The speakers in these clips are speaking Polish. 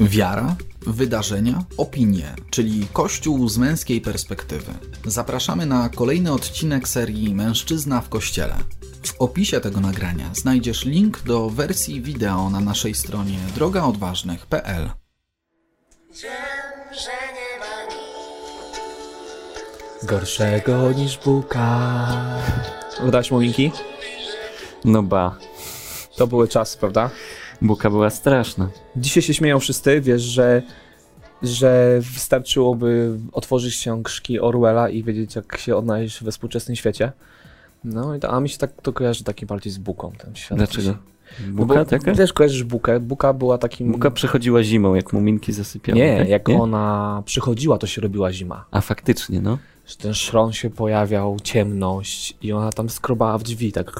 Wiara, wydarzenia, opinie, czyli Kościół z męskiej perspektywy. Zapraszamy na kolejny odcinek serii Mężczyzna w Kościele. W opisie tego nagrania znajdziesz link do wersji wideo na naszej stronie drogaodważnych.pl. Wiem, że nie ma nic Gorszego niż buka. Oglądałeś Molinki? No ba, To były czasy, prawda? Buka była straszna. Dzisiaj się śmieją wszyscy, wiesz, że, że wystarczyłoby otworzyć książki Orwella i wiedzieć, jak się odnaleźć we współczesnym świecie. No, i to, a mi się tak to kojarzy taki bardziej z buką ten świat. Dlaczego? No Buka bo, taka? Też kojarzysz bukę. Buka była takim... Buka przychodziła zimą, jak muminki zasypiały. Nie, tak? jak ona przychodziła, to się robiła zima. A faktycznie, no. Że ten szron się pojawiał, ciemność i ona tam skrobała w drzwi, tak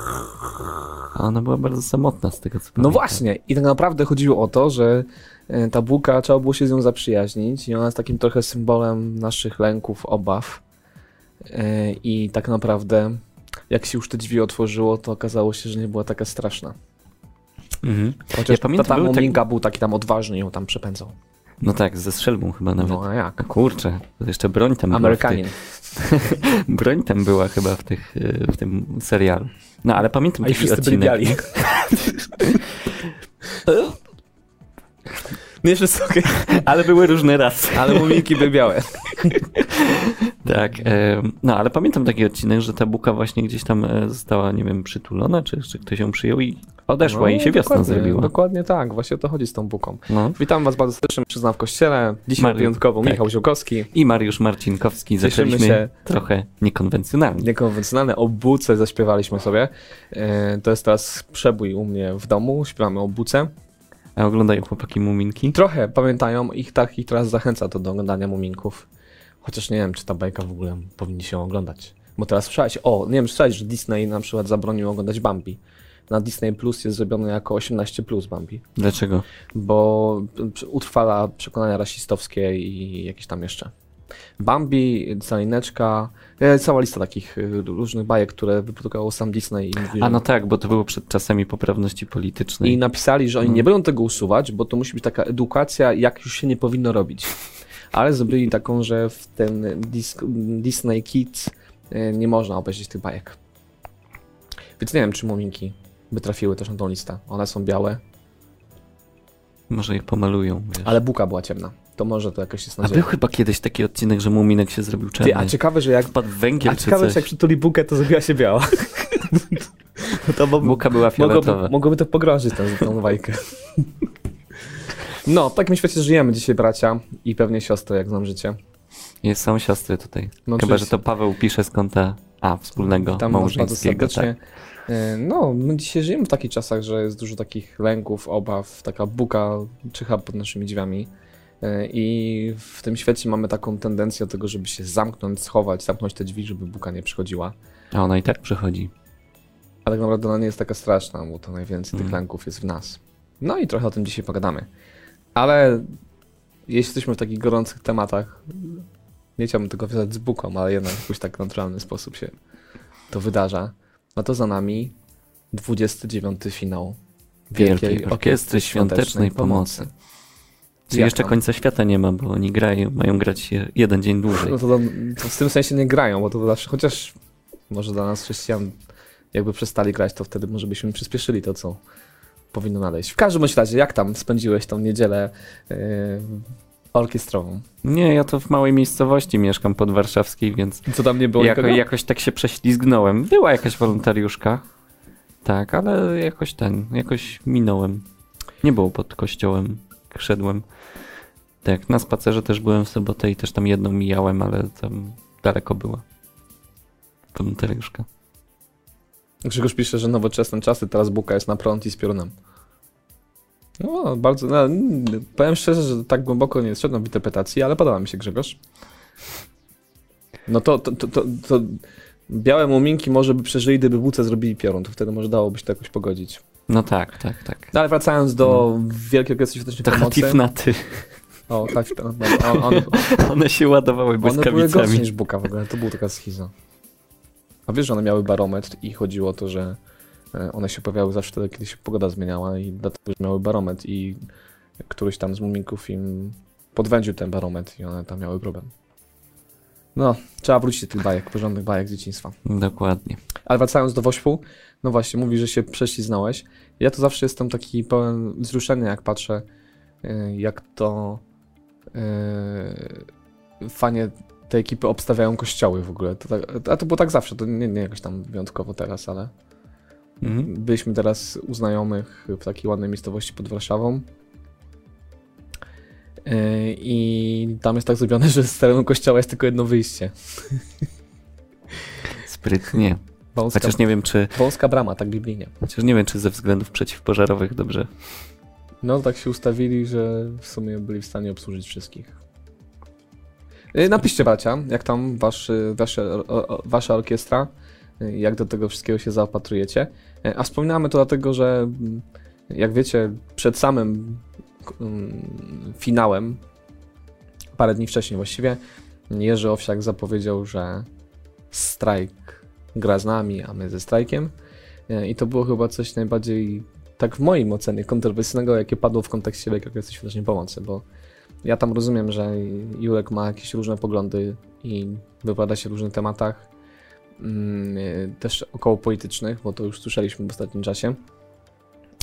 A ona była bardzo samotna z tego, co No pamiętam. właśnie, i tak naprawdę chodziło o to, że e, ta bułka trzeba było się z nią zaprzyjaźnić i ona jest takim trochę symbolem naszych lęków, obaw. E, I tak naprawdę, jak się już te drzwi otworzyło, to okazało się, że nie była taka straszna. Mhm. Chociaż Ja pamiętam, tata był tak- był taki tam odważny i ją tam przepędzał. No tak, ze strzelbą chyba nawet. No a jak? Kurczę, to jeszcze broń tam Amerykanin. była. Tych, broń tam była chyba w, tych, y, w tym serialu. No ale pamiętam A i taki wszyscy byli biali. Nie wszyscy okej, Ale były różne rasy. ale Mominki były białe. Tak, no ale pamiętam taki odcinek, że ta buka właśnie gdzieś tam e, została, nie wiem, przytulona, czy, czy ktoś ją przyjął i odeszła i się wiosna No, dokładnie, zrobiła. Dokładnie tak, właśnie o to chodzi z tą buką. No. Witam was bardzo serdecznie, przyznam w kościele. Dzisiaj Mariusz, wyjątkowo tak. Michał Ziółkowski. I Mariusz Marcinkowski. Cieszymy Zaczęliśmy się. trochę niekonwencjonalnie. Niekonwencjonalne, o buce zaśpiewaliśmy sobie. E, To jest teraz przebój u mnie w domu, śpiewamy o buce. A oglądają chłopaki Muminki? Trochę pamiętają, ich tak ich teraz zachęca to do oglądania muminków. Chociaż nie wiem, czy ta bajka w ogóle powinni się oglądać. Bo teraz słyszałeś, o, nie wiem, słyszałeś, że Disney na przykład zabronił oglądać Bambi. Na Disney Plus jest zrobione jako 18 plus Bambi. Dlaczego? bo utrwala przekonania rasistowskie i jakieś tam jeszcze. Bambi, Calineczka, e, cała lista takich e, różnych bajek, które wyprodukował sam Disney i, A no tak, bo to było przed czasami poprawności politycznej. i napisali, że oni Mm. nie będą tego usuwać, bo to musi być taka edukacja, jak już się nie powinno robić. Ale zrobili taką, że w ten Dis Disney Kids e, nie można obejrzeć tych bajek. Więc nie wiem, czy Mominki by trafiły też na tą listę. One są białe, Może ich pomalują, wiesz. ale buka była ciemna. To może to jakoś jest A nadzieja. był chyba kiedyś taki odcinek, że Muminek się zrobił czarny. Ty, a ciekawe, że jak Wpadł węgiel A czy ciekawe, coś. czy jak przytuli bukę, to zrobiła się biała. to bo, Buka była fioletowa. mogłoby, mogłoby to pogrążyć tę, tą bajkę. No, w takim świecie żyjemy dzisiaj, bracia i pewnie siostry, jak znam życie. Jest, są siostry tutaj. No, Chyba, że to Paweł pisze z kąta A, wspólnego, bardzo małżeńskiego. Tak. E, No, my dzisiaj żyjemy w takich czasach, że jest dużo takich lęków, obaw, taka buka czyha pod naszymi drzwiami. E, I w tym świecie mamy taką tendencję do tego, żeby się zamknąć, schować, zamknąć te drzwi, żeby buka nie przychodziła. A ona i tak przychodzi. A tak naprawdę ona nie jest taka straszna, bo to najwięcej tych Mhm. lęków jest w nas. No i trochę o tym dzisiaj pogadamy. Ale jeśli jesteśmy w takich gorących tematach, nie chciałbym tego wiązać z buką, ale jednak w jakiś tak naturalny sposób się to wydarza, no to za nami 29 finał Wielkiej Orkiestry Świątecznej Pomocy. Czyli jeszcze końca świata nie ma, bo oni grają, mają grać je- jeden dzień dłużej. No to, to, to w tym sensie nie grają, bo to zawsze, chociaż może dla nas chrześcijan jakby przestali grać, to wtedy może byśmy przyspieszyli to, co powinno nadejść. W każdym razie, jak tam spędziłeś tą niedzielę yy, orkiestrową? Nie, ja to w małej miejscowości mieszkam podwarszawskiej, więc Co tam nie było jako, jakoś tak się prześlizgnąłem. Była jakaś wolontariuszka, tak, ale jakoś ten, jakoś minąłem. Nie było pod kościołem, szedłem. Tak, na spacerze też byłem w sobotę i też tam jedną mijałem, ale tam daleko była. Wolontariuszka. Grzegorz pisze, że nowoczesne czasy, teraz buka jest na prąd i z piorunem. No, bardzo, no, powiem szczerze, że tak głęboko nie szedłem w interpretacji, ale podoba mi się Grzegorz. No to, to, to, to, to białe muminki może by przeżyli, gdyby buce zrobili piorun, to wtedy może dałoby się to jakoś pogodzić. No tak, tak, tak. No ale wracając do Wielkiej Orkiestry Świątecznej To Pomocy. hatifnaty. O, tak, on, on, on, One się ładowały one były gorsze błyskawicami. niż buka w ogóle, to była taka schiza. A wiesz, że one miały barometr i chodziło o to, że e, one się pojawiały zawsze wtedy, kiedy się pogoda zmieniała i dlatego, że miały barometr i któryś tam z muminków im podwędził ten barometr i one tam miały problem. No, trzeba wrócić do tych bajek, porządnych bajek z dzieciństwa. Dokładnie. Ale wracając do Wośpu, no właśnie, mówi, że się prześliznąłeś. Ja to zawsze jestem taki pełen wzruszenia, jak patrzę, y, jak to yy, fanie tej ekipy obstawiają kościoły w ogóle. To tak, a to było tak zawsze, to nie, nie jakoś tam wyjątkowo teraz, ale Mhm. byliśmy teraz u znajomych w takiej ładnej miejscowości pod Warszawą. Yy, I tam jest tak zrobione, że z terenu kościoła jest tylko jedno wyjście. Sprytnie. Wąska, Chociaż nie wiem, czy, wąska brama, tak biblijnie. chociaż nie wiem, czy ze względów przeciwpożarowych dobrze. No, tak się ustawili, że w sumie byli w stanie obsłużyć wszystkich. Yy, Napiszcie, bracia, jak tam wasz, y, wasze, wasza orkiestra, y, jak do tego wszystkiego się zaopatrujecie. Y, A wspominamy to dlatego, że mm, jak wiecie, przed samym mm, finałem, parę dni wcześniej właściwie, Jerzy Owsiak zapowiedział, że strajk gra z nami, a my ze strajkiem. Y, I to było chyba coś najbardziej tak w moim ocenie kontrowersyjnego, jakie padło w kontekście Orkiestry Świątecznej Pomocy, bo ja tam rozumiem, że Jurek ma jakieś różne poglądy i wypowiada się w różnych tematach, mm, y, też około politycznych, bo to już słyszeliśmy w ostatnim czasie.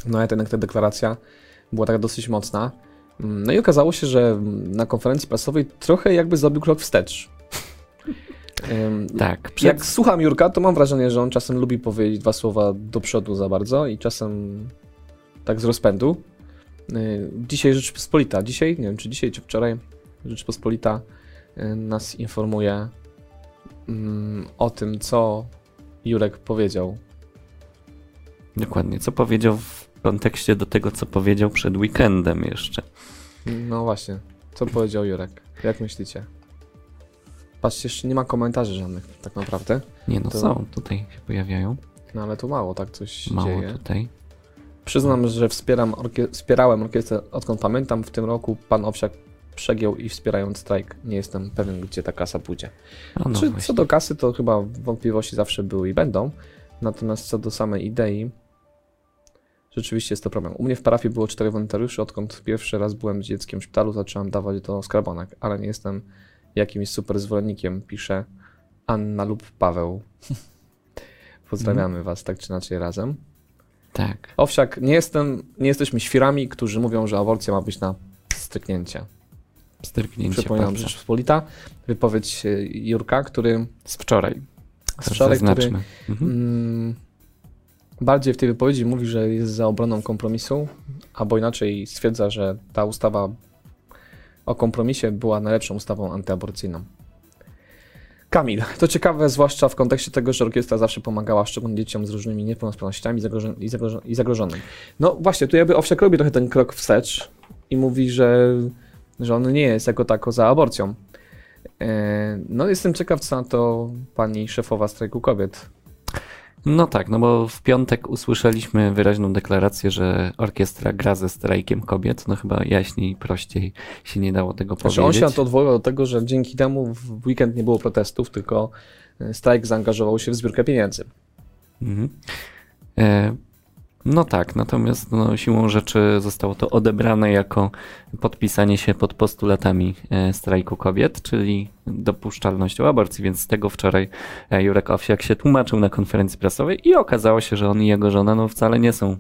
No ale jednak ta deklaracja była taka dosyć mocna. Mm, No i okazało się, że na konferencji prasowej trochę jakby zrobił krok wstecz. Ym, Tak, przed, jak słucham Jurka, to mam wrażenie, że on czasem lubi powiedzieć dwa słowa do przodu za bardzo i czasem tak z rozpędu. Yy, Dzisiaj Rzeczpospolita, dzisiaj, nie wiem czy dzisiaj, czy wczoraj, Rzeczpospolita yy, nas informuje mm, o tym, co Jurek powiedział. dokładnie, co powiedział w kontekście do tego, co powiedział przed weekendem jeszcze. No właśnie, co powiedział Jurek? Jak myślicie? Patrzcie, jeszcze nie ma komentarzy żadnych, tak naprawdę. Nie no, To- są, tutaj się pojawiają. No ale tu mało, tak coś się Mało dzieje. tutaj. Przyznam, że wspieram orkie- wspierałem orkiestrę odkąd pamiętam. W tym roku pan Owsiak przegiął i wspierając strajk. Nie jestem pewien, gdzie ta kasa pójdzie. No Czy, co do kasy, to chyba wątpliwości zawsze były i będą. Natomiast co do samej idei, rzeczywiście jest to problem. U mnie w parafii było cztery wolontariuszy. Odkąd pierwszy raz byłem z dzieckiem w szpitalu, zacząłem dawać do skarbonek, ale nie jestem jakimś super zwolennikiem, pisze Anna lub Paweł. Pozdrawiamy was tak czy inaczej razem. Tak. Owsiak, nie, jestem, nie jesteśmy świrami, którzy mówią, że aborcja ma być na stryknięcie. Stryknięcie Przypominam. Rzeczpospolita, wypowiedź e, Jurka, który Z wczoraj. z wczoraj, który Zaznaczmy. Mhm. mm, bardziej w tej wypowiedzi mówi, że jest za obroną kompromisu, albo inaczej stwierdza, że ta ustawa o kompromisie była najlepszą ustawą antyaborcyjną. Kamil, to ciekawe, zwłaszcza w kontekście tego, że orkiestra zawsze pomagała szczególnie dzieciom z różnymi niepełnosprawnościami i, zagrożonym. No właśnie, tu jakby Owsiak robi trochę ten krok wstecz i mówi, że, że on nie jest jako tako za aborcją. E, No jestem ciekaw, co na to pani szefowa strajku kobiet. No tak, no bo w piątek usłyszeliśmy wyraźną deklarację, że orkiestra gra ze strajkiem kobiet. No chyba jaśniej i prościej się nie dało tego Znaczy on powiedzieć. się na to odwoływał do tego, że dzięki temu w weekend nie było protestów, tylko e, strajk zaangażował się w zbiórkę pieniędzy. Mhm. E, no tak, natomiast no, siłą rzeczy zostało to odebrane jako podpisanie się pod postulatami e, strajku kobiet, czyli dopuszczalnością aborcji, więc z tego wczoraj e, Jurek Owsiak się tłumaczył na konferencji prasowej i okazało się, że on i jego żona no, wcale nie są,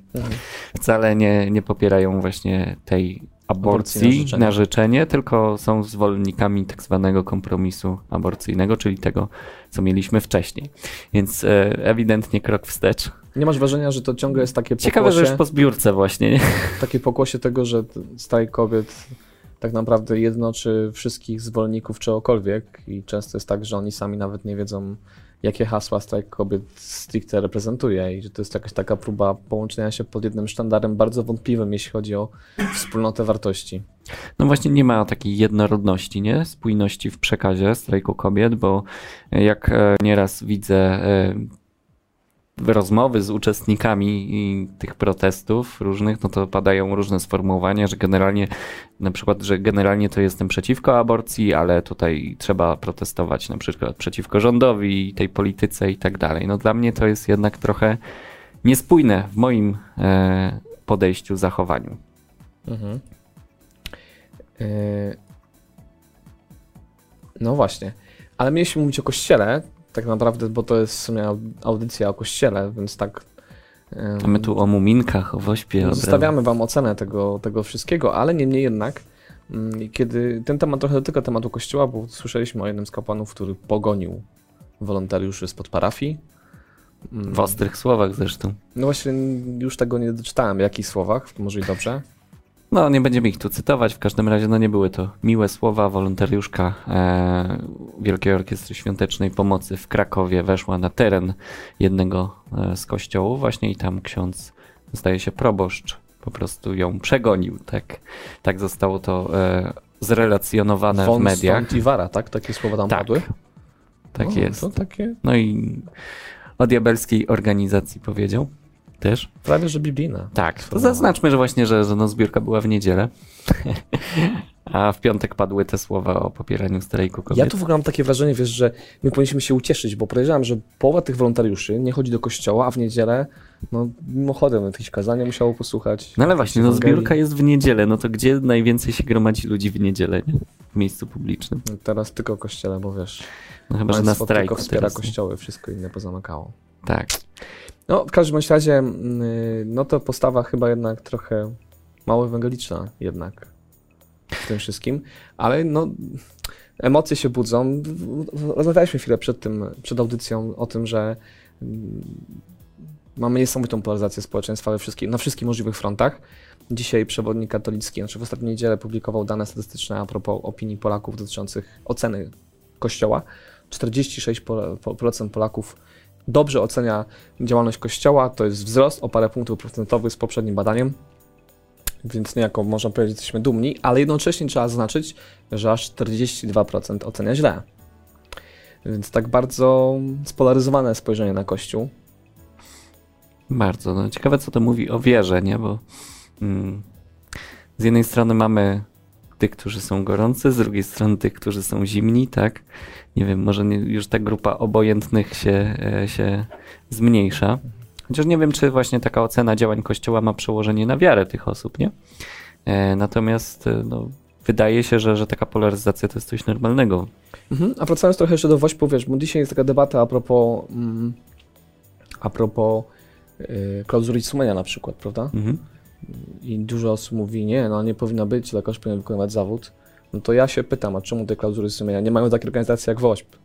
wcale nie, nie popierają właśnie tej Aborcji aborcji na życzenie. na życzenie, tylko są zwolennikami tak zwanego kompromisu aborcyjnego, czyli tego, co mieliśmy wcześniej. Więc e, ewidentnie krok wstecz. Nie masz wrażenia, że to ciągle jest takie Ciekawe, że pokłosie, już po zbiórce właśnie, nie? takie pokłosie tego, że strajk kobiet tak naprawdę jednoczy wszystkich zwolenników czegokolwiek i często jest tak, że oni sami nawet nie wiedzą, jakie hasła strajk kobiet stricte reprezentuje i że to jest jakaś taka próba połączenia się pod jednym sztandarem bardzo wątpliwym, jeśli chodzi o wspólnotę wartości. No właśnie nie ma takiej jednorodności, nie? Spójności w przekazie strajku kobiet, bo jak e, nieraz widzę e, rozmowy z uczestnikami tych protestów różnych, no to padają różne sformułowania, że generalnie, na przykład, że generalnie to jestem przeciwko aborcji, ale tutaj trzeba protestować na przykład przeciwko rządowi, tej polityce i tak dalej. No dla mnie to jest jednak trochę niespójne w moim e, podejściu, zachowaniu. Mhm. Yy, No właśnie. Ale mieliśmy mówić o kościele, tak naprawdę, bo to jest w sumie au- audycja o kościele, więc tak. A my tu o muminkach, o wośpie. Zostawiamy wam ocenę tego, tego wszystkiego, ale niemniej jednak, mm, kiedy ten temat trochę dotyka tematu kościoła, bo słyszeliśmy o jednym z kapłanów, który pogonił wolontariuszy spod parafii. Mm, W ostrych słowach zresztą. No właśnie, już tego nie doczytałem, w jakich słowach, może i dobrze. No, nie będziemy ich tu cytować, w każdym razie no nie były to miłe słowa. Wolontariuszka e, Wielkiej Orkiestry Świątecznej Pomocy w Krakowie weszła na teren jednego e, z kościołów właśnie i tam ksiądz, zdaje się proboszcz, po prostu ją przegonił, tak, tak zostało to e, zrelacjonowane Von w mediach. Wara, tak? Takie słowa tam Tak, padły? tak O, jest. Takie No i o diabelskiej organizacji powiedział też. prawie, że biblijne. Tak, to zaznaczmy, że właśnie, że, że no zbiórka była w niedzielę, a w piątek padły te słowa o popieraniu strajku kobiet. Ja tu w ogóle mam takie wrażenie, wiesz, że my powinniśmy się ucieszyć, bo podejrzewam, że połowa tych wolontariuszy nie chodzi do kościoła, a w niedzielę, no mimochodem, jakieś kazania musiało posłuchać. No ale właśnie, no zbiórka jest w niedzielę, no to gdzie najwięcej się gromadzi ludzi w niedzielę, nie? W miejscu publicznym. No Teraz tylko kościele, bo wiesz, No chyba, że na strajku tylko wspiera teraz. kościoły, wszystko inne pozamykało. Tak. No, w każdym razie, mm, no to postawa chyba jednak trochę mało ewangeliczna jednak w tym wszystkim, ale no emocje się budzą. Rozmawialiśmy chwilę przed tym, przed audycją o tym, że mm, mamy niesamowitą polaryzację społeczeństwa we wszystkich, na wszystkich możliwych frontach. Dzisiaj przewodnik katolicki, znaczy w ostatniej niedzielę publikował dane statystyczne a propos opinii Polaków dotyczących oceny Kościoła. 46% Polaków dobrze ocenia działalność Kościoła, to jest wzrost o parę punktów procentowych z poprzednim badaniem, więc niejako można powiedzieć, że jesteśmy dumni, ale jednocześnie trzeba zaznaczyć, że aż 42% ocenia źle. Więc tak bardzo spolaryzowane spojrzenie na Kościół. Bardzo. No, ciekawe, co to mówi o wierze, nie? Bo z jednej strony mamy tych, którzy są gorący, z drugiej strony tych, którzy są zimni, tak? Nie wiem, może nie, już ta grupa obojętnych się, e, się zmniejsza. Chociaż nie wiem, czy właśnie taka ocena działań Kościoła ma przełożenie na wiarę tych osób, nie? E, natomiast e, no, wydaje się, że, że taka polaryzacja to jest coś normalnego. Mhm. A wracając trochę jeszcze do Wośpu, wiesz, bo dzisiaj jest taka debata a propos, mm, a propos yy, klauzury sumienia na przykład, prawda? Mhm. I dużo osób mówi, nie, no nie powinna być, lekarz powinien wykonywać zawód. No to ja się pytam, a czemu te klauzury sumienia nie mają takiej organizacji jak WOŚP?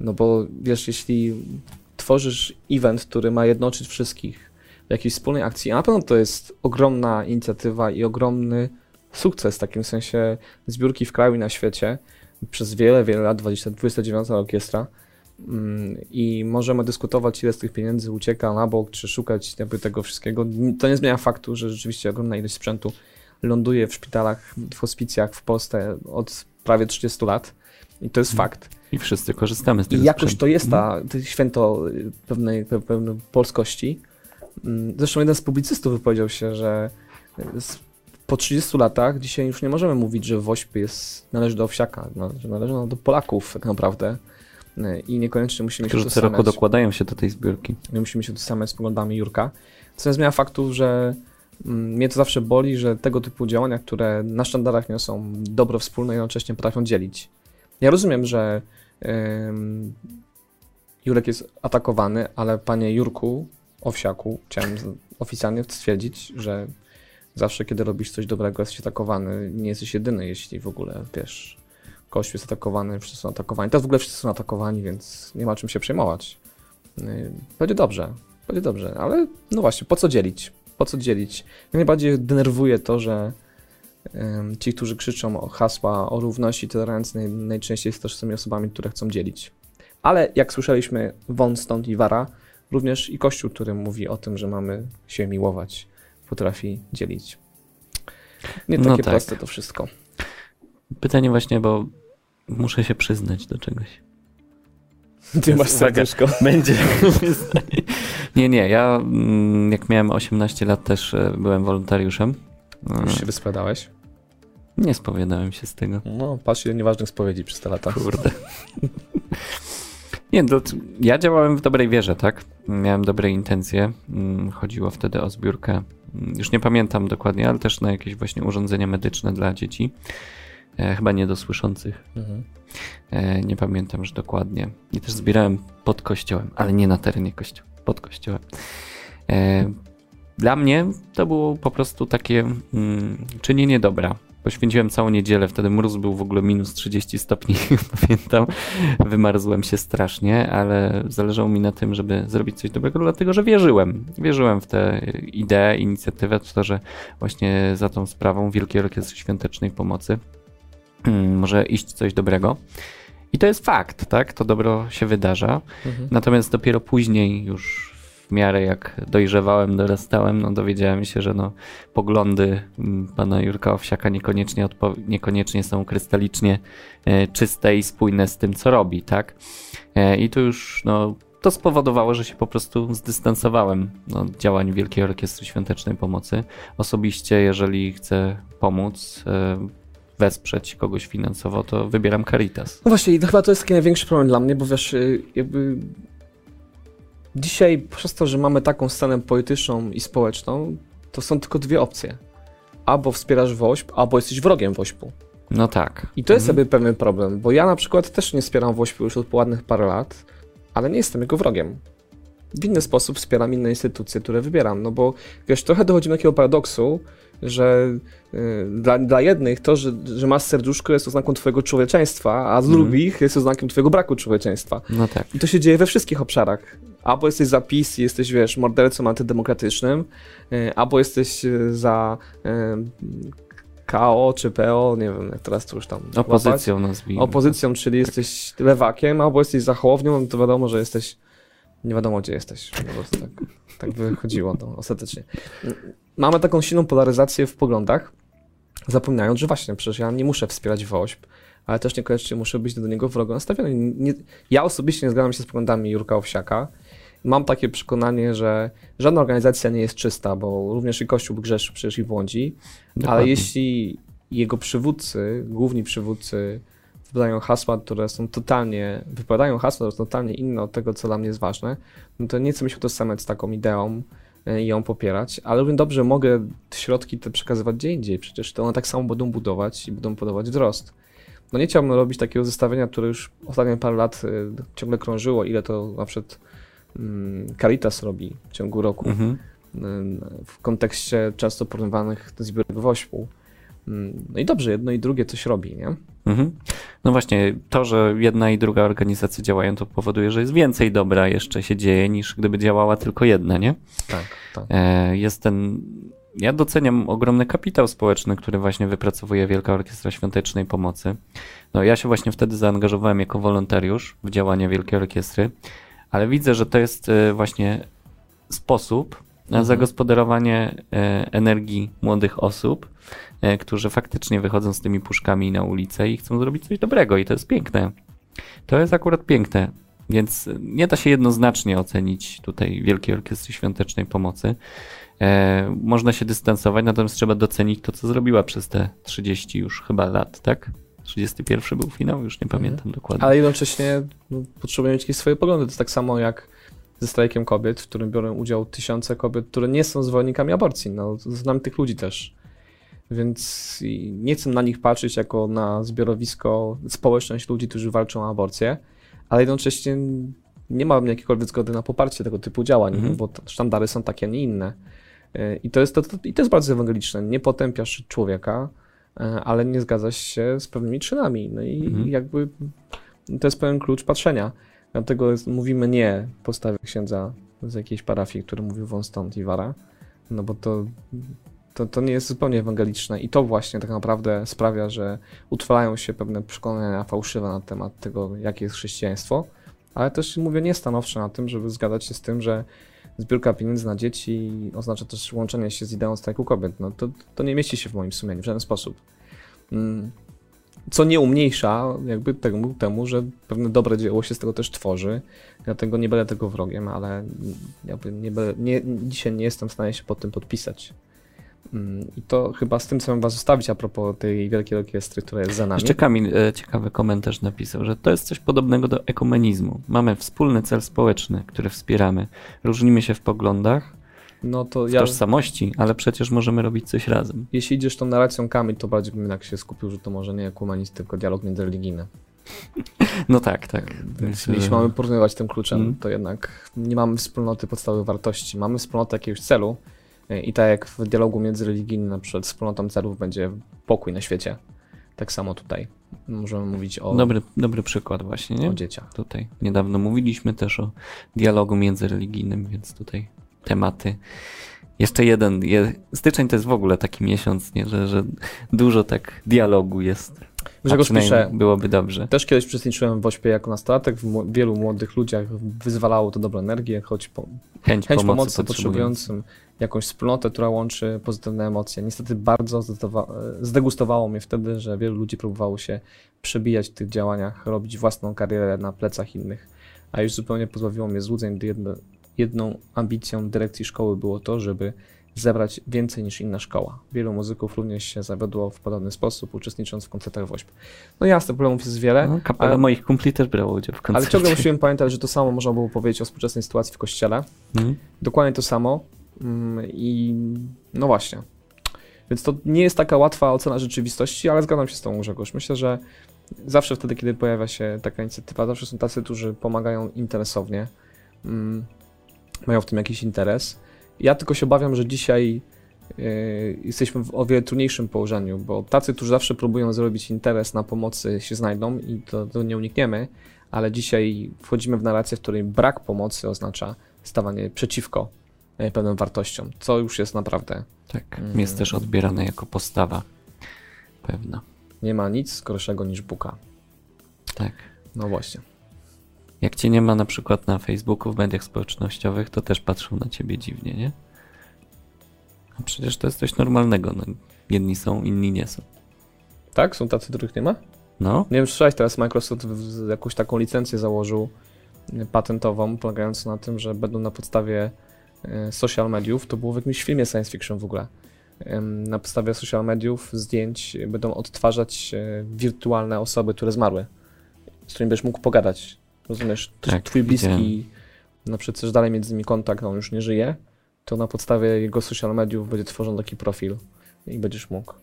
No bo wiesz, jeśli tworzysz event, który ma jednoczyć wszystkich w jakiejś wspólnej akcji, a na pewno to jest ogromna inicjatywa i ogromny sukces w takim sensie zbiórki w kraju i na świecie przez wiele, wiele lat, 20, 29 orkiestra i możemy dyskutować, ile z tych pieniędzy ucieka na bok, czy szukać jakby tego wszystkiego. To nie zmienia faktu, że rzeczywiście ogromna ilość sprzętu ląduje w szpitalach, w hospicjach w Polsce od prawie 30 lat i to jest Mhm. fakt. I wszyscy korzystamy z tego I jakoś sprzętu. to jest ta, to święto y, pewnej, pe- pewnej polskości. Mm, Zresztą jeden z publicystów wypowiedział się, że y, po 30 latach dzisiaj już nie możemy mówić, że WOŚP jest, należy do Owsiaka, no, że należy do Polaków tak naprawdę. I niekoniecznie musimy się Którzy co roku dokładają się do tej zbiórki. Nie musimy się tożsamiać z poglądami Jurka. Co nie zmienia faktu, że mm, mnie to zawsze boli, że tego typu działania, które na sztandarach niosą dobro wspólne, jednocześnie potrafią dzielić. Ja rozumiem, że ym, Jurek jest atakowany, ale panie Jurku, Owsiaku, chciałem oficjalnie stwierdzić, że zawsze, kiedy robisz coś dobrego, jesteś atakowany. Nie jesteś jedyny, jeśli w ogóle, wiesz, Kościół jest atakowany, wszyscy są atakowani. Teraz w ogóle wszyscy są atakowani, więc nie ma czym się przejmować. Yy, Będzie dobrze, będzie dobrze, ale no właśnie, po co dzielić? Po co dzielić? Mnie najbardziej denerwuje to, że ci, którzy krzyczą o hasła o równości, tolerancji, naj, najczęściej są też tymi osobami, które chcą dzielić. Ale jak słyszeliśmy, Von stąd i Wara, również i Kościół, który mówi o tym, że mamy się miłować, potrafi dzielić. Nie No takie tak. proste to wszystko. Pytanie właśnie, bo muszę się przyznać do czegoś. Ty masz serduszko. Będzie. nie, nie, ja mm, jak miałem 18 lat też e, byłem wolontariuszem. E, Już się wysprzedałeś. Nie spowiadałem się z tego. No, patrz ile nieważnych spowiedzi przez te lata. Kurde. Nie, to, ja działałem w dobrej wierze, tak? Miałem dobre intencje. Mm, Chodziło wtedy o zbiórkę już nie pamiętam dokładnie, ale też na jakieś właśnie urządzenia medyczne dla dzieci. E, chyba niedosłyszących. Mhm. E, nie pamiętam już dokładnie. I też zbierałem pod kościołem, ale nie na terenie kościoła, pod kościołem. E, dla mnie to było po prostu takie mm, czynienie dobra. Poświęciłem całą niedzielę, wtedy mróz był w ogóle minus 30 stopni, pamiętam. Wymarzłem się strasznie, ale zależało mi na tym, żeby zrobić coś dobrego, dlatego że wierzyłem. Wierzyłem w tę ideę, inicjatywę, w to, że właśnie za tą sprawą Wielkiej Orkiestry Świątecznej Pomocy mm, może iść coś dobrego. I to jest fakt, tak? To dobro się wydarza. Mhm. Natomiast dopiero później już w miarę jak dojrzewałem, dorastałem, no dowiedziałem się, że no poglądy mm, pana Jurka Owsiaka niekoniecznie, niekoniecznie są krystalicznie e, czyste i spójne z tym, co robi, tak? E, I tu już, no, to spowodowało, że się po prostu zdystansowałem od działań Wielkiej Orkiestry Świątecznej Pomocy. Osobiście, jeżeli chcę pomóc, e, wesprzeć kogoś finansowo, to wybieram Caritas. No właśnie, i to chyba to jest taki największy problem dla mnie, bo wiesz, y, jakby dzisiaj przez to, że mamy taką scenę polityczną i społeczną, to są tylko dwie opcje. Albo wspierasz WOŚP, albo jesteś wrogiem WOŚP-u. No tak. I to jest Mhm. sobie pewien problem, bo ja na przykład też nie wspieram WOŚP-u już od ładnych parę lat, ale nie jestem jego wrogiem. W inny sposób wspieram inne instytucje, które wybieram, no bo wiesz, trochę dochodzi do takiego paradoksu, że y, dla, dla jednych to, że, że masz serduszko jest oznaką twojego człowieczeństwa, a z Mhm. drugich jest oznaką twojego braku człowieczeństwa. No tak. I to się dzieje we wszystkich obszarach. Albo jesteś za PiS i jesteś, wiesz, mordercą antydemokratycznym, y, albo jesteś y, za KO czy PO, nie wiem, jak teraz to już tam łapać. Opozycją nazwijmy. Opozycją, czyli jesteś lewakiem, albo jesteś za no to wiadomo, że jesteś, nie wiadomo gdzie jesteś. Po prostu tak, tak wychodziło to ostatecznie. Mamy taką silną polaryzację w poglądach, zapominając, że właśnie, przecież ja nie muszę wspierać WOŚP, ale też niekoniecznie muszę być do niego wrogo nastawiony. Nie, ja osobiście nie zgadzam się z poglądami Jurka Owsiaka. Mam takie przekonanie, że żadna organizacja nie jest czysta, bo również i Kościół grzeszy przecież i błądzi, ale Dokładnie. jeśli jego przywódcy, główni przywódcy wypowiadają hasła, które są totalnie, wypowiadają hasła, które są totalnie inne od tego, co dla mnie jest ważne, no to nie chcę mi się utożsamiać z taką ideą e, i ją popierać, ale równie dobrze mogę środki te przekazywać gdzie indziej, przecież to one tak samo będą budować i będą budować wzrost. No nie chciałbym robić takiego zestawienia, które już ostatnie parę lat y, ciągle krążyło, ile to na przykład mm, Caritas robi w ciągu roku Mhm. y, w kontekście często porównywanych zbiorów WOŚP-u. Mm, No i dobrze, jedno i drugie coś robi, nie? Mhm. No właśnie, to, że jedna i druga organizacja działają, to powoduje, że jest więcej dobra jeszcze się dzieje, niż gdyby działała tylko jedna, nie? Tak, tak. E, Jest ten. Ja doceniam ogromny kapitał społeczny, który właśnie wypracowuje Wielka Orkiestra Świątecznej Pomocy. No, ja się właśnie wtedy zaangażowałem jako wolontariusz w działania Wielkiej Orkiestry, ale widzę, że to jest e, właśnie sposób na Mhm. zagospodarowanie e, energii młodych osób, którzy faktycznie wychodzą z tymi puszkami na ulicę i chcą zrobić coś dobrego, i to jest piękne. To jest akurat piękne. Więc nie da się jednoznacznie ocenić tutaj Wielkiej Orkiestry Świątecznej Pomocy. E, można się dystansować, natomiast trzeba docenić to, co zrobiła przez te 30 już chyba lat, tak? 31 był finał, już nie pamiętam dokładnie. Ale jednocześnie no, potrzebują mieć jakieś swoje poglądy. To tak samo jak ze strajkiem kobiet, w którym biorą udział tysiące kobiet, które nie są zwolennikami aborcji. No, znam tych ludzi też. Więc nie chcę na nich patrzeć jako na zbiorowisko, społeczność ludzi, którzy walczą o aborcję, ale jednocześnie nie mam jakiejkolwiek zgody na poparcie tego typu działań, Mhm. bo te sztandary są takie, a nie inne. Y, I to jest, to, to, I to jest bardzo ewangeliczne. Nie potępiasz człowieka, y, ale nie zgadzasz się z pewnymi czynami. No i Mhm. jakby to jest pewien klucz patrzenia. Dlatego jest, mówimy nie postawie księdza z jakiejś parafii, który mówił wąt stąd i wara, no bo to, to, to nie jest zupełnie ewangeliczne i to właśnie tak naprawdę sprawia, że utrwalają się pewne przekonania fałszywe na temat tego, jakie jest chrześcijaństwo, ale też mówię niestanowczo na tym, żeby zgadzać się z tym, że zbiórka pieniędzy na dzieci oznacza też łączenie się z ideą strajku kobiet. No to, to nie mieści się w moim sumieniu w żaden sposób. Mm, Co nie umniejsza jakby temu, temu, że pewne dobre dzieło się z tego też tworzy. Dlatego nie będę tego wrogiem, ale jakby nie, nie, dzisiaj nie jestem w stanie się pod tym podpisać. Mm, I to chyba z tym chcę was zostawić a propos tej wielkiej orkiestry, która jest za nami. Jeszcze Kamil e, ciekawy komentarz napisał, że to jest coś podobnego do ekumenizmu. Mamy wspólny cel społeczny, który wspieramy. Różnimy się w poglądach, no to w ja, tożsamości, ale przecież możemy robić coś razem. jeśli idziesz tą narracją Kamil, to bardziej bym jednak się skupił, że to może nie humanizm, tylko dialog międzyreligijny. No tak, tak. Myślę, jeśli że- mamy porównywać tym kluczem, Mm. to jednak nie mamy wspólnoty podstawowych wartości. Mamy wspólnotę jakiegoś celu i tak jak w dialogu międzyreligijnym na przykład wspólnotą celów będzie pokój na świecie. Tak samo tutaj możemy mówić o, Dobry, dobry przykład właśnie, nie? o dzieciach. Tutaj niedawno mówiliśmy też o dialogu międzyreligijnym, więc tutaj tematy. Jeszcze jeden. Je, styczeń to jest w ogóle taki miesiąc, nie? Że, że dużo tak dialogu jest. Grzegorz pisze, Byłoby dobrze. też kiedyś uczestniczyłem w Ośpie jako nastolatek, w wielu młodych ludziach wyzwalało to dobrą energię, choć po, Chęć, chęć pomocy, pomocy potrzebującym. jakąś wspólnotę, która łączy pozytywne emocje. Niestety bardzo zdegustowało mnie wtedy, że wielu ludzi próbowało się przebijać w tych działaniach, robić własną karierę na plecach innych, a już zupełnie pozbawiło mnie złudzeń, gdy jedno, jedną ambicją dyrekcji szkoły było to, żeby zebrać więcej niż inna szkoła. Wielu muzyków również się zawiodło w podobny sposób, uczestnicząc w koncertach WOŚP. No jasne, problemów jest wiele, No, kapela ale- moich kumpli też brała udział w ale koncercie. ciągle musimy pamiętać, że to samo można było powiedzieć o współczesnej sytuacji w kościele. Mhm. Dokładnie to samo. Mm, I no właśnie. Więc to nie jest taka łatwa ocena rzeczywistości, ale zgadzam się z tą Grzegorz. Myślę, że zawsze wtedy, kiedy pojawia się taka inicjatywa, zawsze są tacy, którzy pomagają interesownie. Mm, mają w tym jakiś interes. Ja tylko się obawiam, że dzisiaj yy, jesteśmy w o wiele trudniejszym położeniu, bo tacy, którzy zawsze próbują zrobić interes na pomocy się znajdą i to, to nie unikniemy, ale dzisiaj wchodzimy w narrację, w której brak pomocy oznacza stawanie przeciwko e, pewnym wartościom, co już jest naprawdę. Tak, Mm. jest też odbierane jako postawa pewna. Nie ma nic gorszego niż buka. Tak. No właśnie. Jak cię nie ma na przykład na Facebooku, w mediach społecznościowych, to też patrzą na ciebie dziwnie, nie? A przecież to jest coś normalnego. No, jedni są, inni nie są. Tak? Są tacy, których nie ma? No, Nie wiem, czy słyszałeś, teraz Microsoft jakąś taką licencję założył y, patentową, polegającą na tym, że będą na podstawie y, social mediów, to było w jakimś filmie science fiction w ogóle, na podstawie social mediów, zdjęć będą odtwarzać y, wirtualne osoby, które zmarły, z którymi będziesz mógł pogadać. Rozumiesz? Tak, twój bliski, widziałem. na przykład też dalej między nimi kontakt, on już nie żyje, to na podstawie jego social mediów będzie tworzony taki profil i będziesz mógł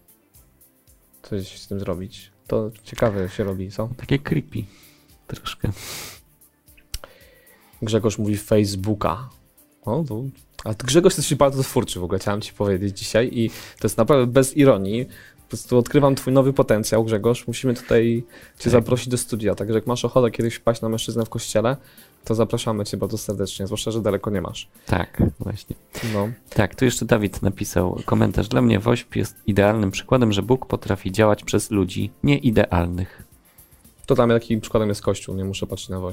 coś z tym zrobić. To ciekawe się robi, co? takie creepy. Troszkę. Grzegorz mówi Facebooka. To... A Grzegorz jesteś bardzo twórczy w ogóle, chciałem ci powiedzieć dzisiaj i to jest naprawdę bez ironii. Po prostu odkrywam twój nowy potencjał, Grzegorz. Musimy tutaj cię Tak. zaprosić do studia, także jak masz ochotę kiedyś wpaść na mężczyznę w kościele, to zapraszamy cię bardzo serdecznie, zwłaszcza, że daleko nie masz. Tak, właśnie. No. Tak, tu jeszcze Dawid napisał komentarz. Dla mnie WOŚP jest idealnym przykładem, że Bóg potrafi działać przez ludzi nieidealnych. To dla mnie takim przykładem jest Kościół, nie muszę patrzeć na. Eee,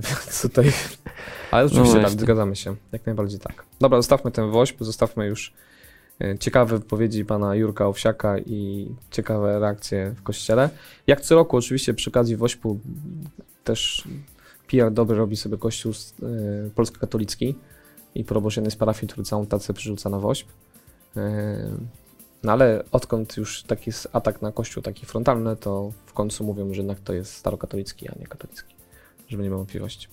więc tutaj... Ale oczywiście No tak, zgadzamy się. Jak najbardziej tak. Dobra, zostawmy ten woźb, zostawmy już e, ciekawe wypowiedzi pana Jurka Owsiaka i ciekawe reakcje w kościele. Jak co roku oczywiście przy okazji woźpu też PR dobry robi sobie kościół e, polsko-katolicki i proboszcz jednej z parafii, który całą tacę przerzuca na woźb. E, no ale odkąd już taki jest atak na kościół, taki frontalny, to w końcu mówią, że jednak to jest starokatolicki, a nie katolicki. Żeby nie było wątpliwości.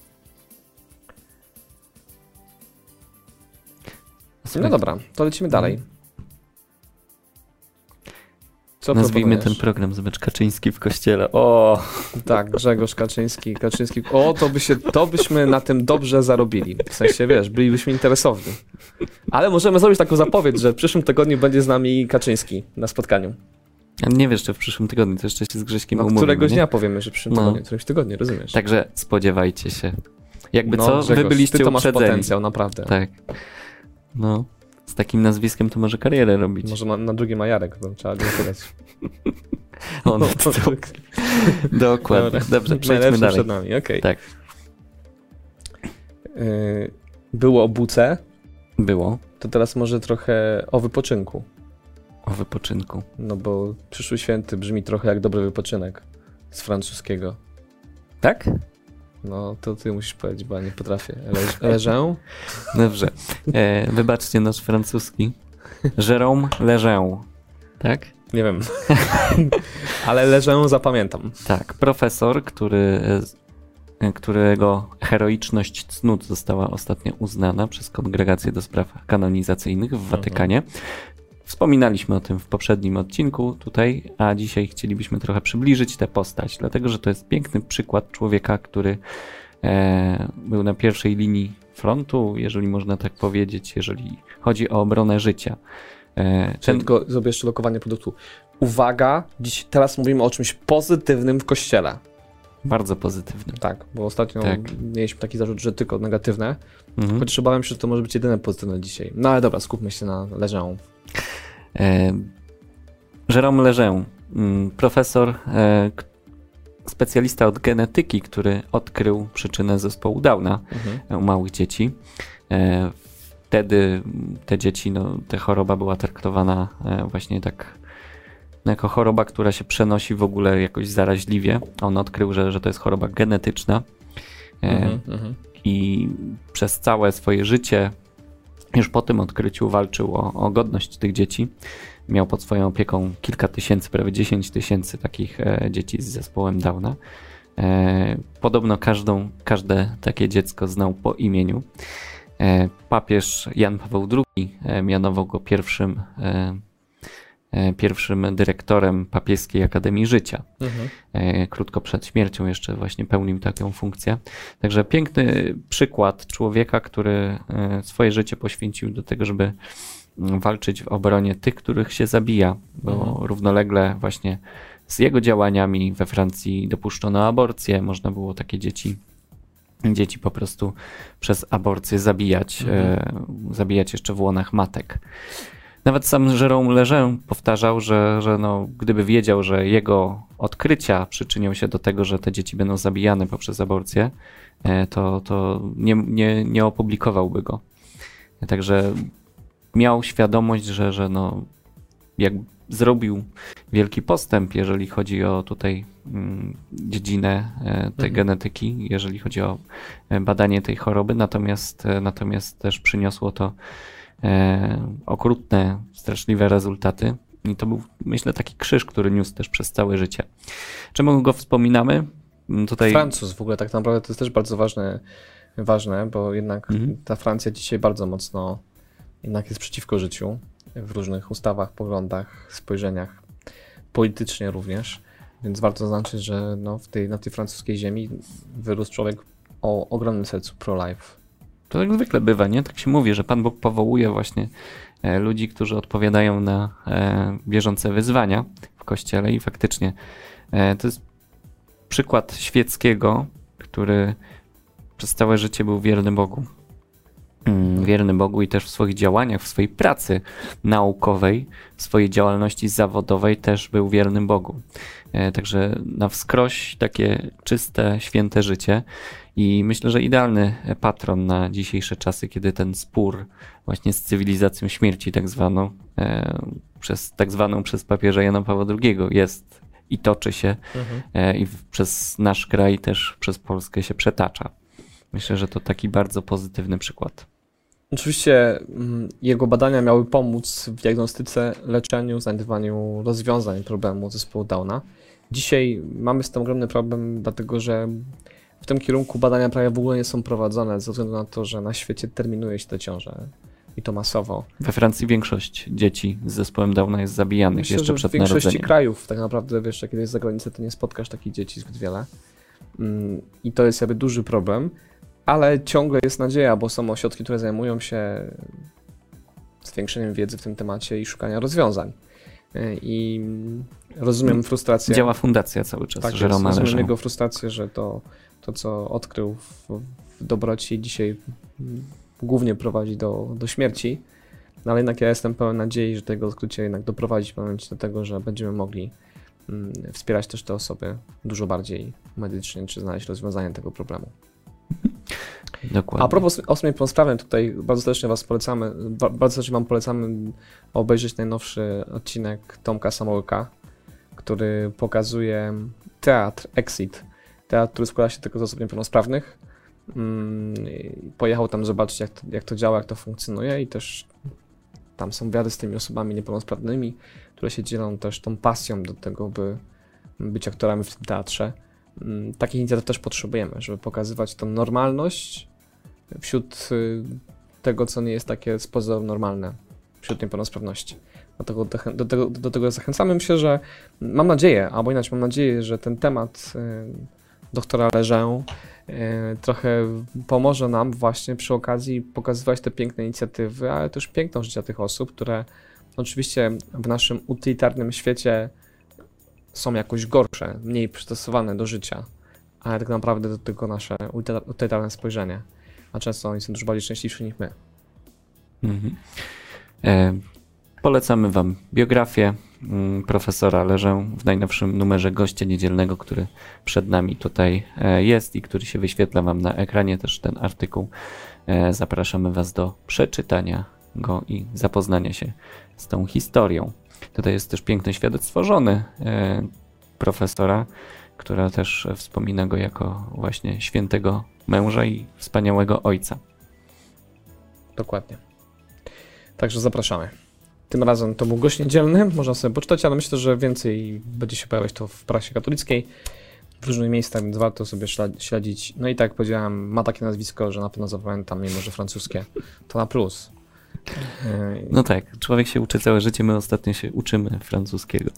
No dobra, to lecimy dalej. Co Nazwijmy ten program Zobacz Kaczyński w kościele. O! Tak, Grzegorz Kaczyński, Kaczyński. O, to, by się, to byśmy na tym dobrze zarobili. W sensie, wiesz, bylibyśmy interesowni. Ale możemy zrobić taką zapowiedź, że w przyszłym tygodniu będzie z nami Kaczyński na spotkaniu. A nie wiesz, czy w przyszłym tygodniu, to jeszcze się z Grześkiem No, umówimy, któregoś nie? dnia powiemy, że w przyszłym No. tygodniu, którymś tygodniu, rozumiesz? Także spodziewajcie się. Jakby no, co, Grzegorz, wy byliście ty to masz uprzedzeni. potencjał, naprawdę. Tak. No, z takim nazwiskiem to może karierę robić. Może na, na drugie Majarek, to trzeba wydać. On, No, to, dokładnie. Dobra. Dobrze, przejdźmy dalej. przed nami, okej. Tak. Y, Było o buce, Było to teraz może trochę o wypoczynku. o wypoczynku. No bo przyszły święty brzmi trochę jak dobry wypoczynek z francuskiego. Tak? No to ty musisz powiedzieć, bo ja nie potrafię. Le- Leżę? Dobrze. E, wybaczcie nasz francuski. Jérôme Lejeune. Tak? Nie wiem. Ale leżę zapamiętam. Tak. Profesor, który, e, którego heroiczność cnót została ostatnio uznana przez Kongregację do Spraw Kanonizacyjnych w Watykanie. Wspominaliśmy o tym w poprzednim odcinku tutaj, a dzisiaj chcielibyśmy trochę przybliżyć tę postać, dlatego że to jest piękny przykład człowieka, który e, był na pierwszej linii frontu, jeżeli można tak powiedzieć, jeżeli chodzi o obronę życia. E, ten... Tylko zrobię jeszcze lokowanie produktu. Uwaga, dziś, teraz mówimy o czymś pozytywnym w kościele. Bardzo pozytywnym. Tak, bo ostatnio tak. mieliśmy taki zarzut, że tylko negatywne. Mhm. Chociaż obawiam się, że to może być jedyne pozytywne dzisiaj. No ale dobra, skupmy się na Leżę. E, Jérôme Lejeune, mm, profesor, e, specjalista od genetyki, który odkrył przyczynę zespołu Downa mhm. u małych dzieci. E, wtedy te dzieci, no, ta choroba była traktowana e, właśnie tak jako choroba, która się przenosi w ogóle jakoś zaraźliwie. On odkrył, że, że to jest choroba genetyczna. Mhm, mhm. I przez całe swoje życie, już po tym odkryciu, walczył o, o godność tych dzieci. Miał pod swoją opieką kilka tysięcy, prawie 10 tysięcy takich e, dzieci z zespołem Downa. E, podobno każdą, każde takie dziecko znał po imieniu. Papież Jan Paweł II mianował go pierwszym pierwszym dyrektorem Papieskiej Akademii Życia. Mhm. E, krótko przed śmiercią jeszcze właśnie pełnił taką funkcję. Także piękny przykład człowieka, który e, swoje życie poświęcił do tego, żeby mm, walczyć w obronie tych, których się zabija, bo mhm. równolegle właśnie z jego działaniami we Francji dopuszczono aborcję, można było takie dzieci dzieci po prostu przez aborcję zabijać, mhm. e, zabijać jeszcze w łonach matek. Nawet sam Jérôme Lejeune powtarzał, że, że no, gdyby wiedział, że jego odkrycia przyczynią się do tego, że te dzieci będą zabijane poprzez aborcję, e, to, to nie, nie, nie opublikowałby go. Także miał świadomość, że, że no, jak zrobił wielki postęp, jeżeli chodzi o tutaj mm, dziedzinę e, tej mhm. genetyki, jeżeli chodzi o e, badanie tej choroby, natomiast, natomiast też przyniosło to okrutne, straszliwe rezultaty. I to był, myślę, taki krzyż, który niósł też przez całe życie. Czemu go wspominamy? Mm, tutaj... Francuz w ogóle tak naprawdę to jest też bardzo ważne, ważne bo jednak mhm. ta Francja dzisiaj bardzo mocno jednak jest przeciwko życiu w różnych ustawach, poglądach, spojrzeniach, politycznie również. Więc warto zaznaczyć, że no, w tej, na tej francuskiej ziemi wyrósł człowiek o ogromnym sercu pro-life to jak zwykle bywa, nie? Tak się mówi, że Pan Bóg powołuje właśnie e, ludzi, którzy odpowiadają na e, bieżące wyzwania w kościele i faktycznie e, to jest przykład świeckiego, który przez całe życie był wierny Bogu. Mm, wierny Bogu i też w swoich działaniach, w swojej pracy naukowej, w swojej działalności zawodowej też był wiernym Bogu. Także na wskroś takie czyste, święte życie. I myślę, że idealny patron na dzisiejsze czasy, kiedy ten spór właśnie z cywilizacją śmierci, tak zwaną, e, przez, tak zwaną przez papieża Jana Pawła II jest i toczy się mhm. e, i przez nasz kraj też przez Polskę się przetacza. Myślę, że to taki bardzo pozytywny przykład. Oczywiście mm, jego badania miały pomóc w diagnostyce, leczeniu, znajdowaniu rozwiązań problemu zespołu Downa. Dzisiaj mamy z tym ogromny problem, dlatego że w tym kierunku badania prawie w ogóle nie są prowadzone, ze względu na to, że na świecie terminuje się te ciąże. I to masowo. We Francji większość dzieci z zespołem Downa jest zabijanych Myślę, jeszcze przed narodzeniem. W większości krajów tak naprawdę, wiesz, kiedy jest za granicą, to nie spotkasz takich dzieci zbyt wiele. Mm, I to jest jakby duży problem, ale ciągle jest nadzieja, bo są ośrodki, które zajmują się zwiększeniem wiedzy w tym temacie i szukania rozwiązań. Y, I rozumiem frustrację. Działa fundacja cały czas. Tak, rozumiem jego frustrację, że to to, co odkrył w, w dobroci, dzisiaj głównie prowadzi do, do śmierci. No ale jednak ja jestem pełen nadziei, że tego odkrycie jednak doprowadzi w momencie do tego, że będziemy mogli mm, wspierać też te osoby dużo bardziej medycznie, czy znaleźć rozwiązanie tego problemu. Dokładnie. A propos osmej pełnosprawnej, tutaj bardzo serdecznie Was polecamy, bardzo serdecznie Wam polecamy obejrzeć najnowszy odcinek Tomka Samołyka, który pokazuje teatr Exit, teatr, który składa się tylko z osób niepełnosprawnych. Mm, pojechał tam zobaczyć, jak to, jak to działa, jak to funkcjonuje i też tam są wywiady z tymi osobami niepełnosprawnymi, które się dzielą też tą pasją do tego, by być aktorami w tym teatrze. mm, takich inicjatyw też potrzebujemy, żeby pokazywać tą normalność wśród y, tego, co nie jest takie z pozoru normalne wśród niepełnosprawności. Do, do, tego, do tego zachęcamy. Myślę, że mam nadzieję, albo inaczej mam nadzieję, że ten temat y, doktora Leżę y, trochę pomoże nam właśnie przy okazji pokazywać te piękne inicjatywy, ale też piękną życia tych osób, które oczywiście w naszym utylitarnym świecie są jakoś gorsze, mniej przystosowane do życia, ale tak naprawdę to tylko nasze utylitarne spojrzenie, a często oni są dużo bardziej szczęśliwsi niż my. Mhm. E, polecamy Wam biografię mm, profesora Leżę w najnowszym numerze gościa niedzielnego, który przed nami tutaj e, jest i który się wyświetla Wam na ekranie, też ten artykuł. E, zapraszamy Was do przeczytania go i zapoznania się z tą historią. Tutaj jest też piękne świadectwo żony e, profesora, która też wspomina go jako właśnie świętego męża i wspaniałego ojca. Dokładnie. Także zapraszamy. Tym razem to był gość niedzielny, można sobie poczytać, ale myślę, że więcej będzie się pojawiać to w prasie katolickiej w różnych miejscach, więc warto sobie śledzić. No i tak jak powiedziałem, ma takie nazwisko, że na pewno zapamiętam, mimo że francuskie. To na plus. No tak, człowiek się uczy całe życie, my ostatnio się uczymy francuskiego.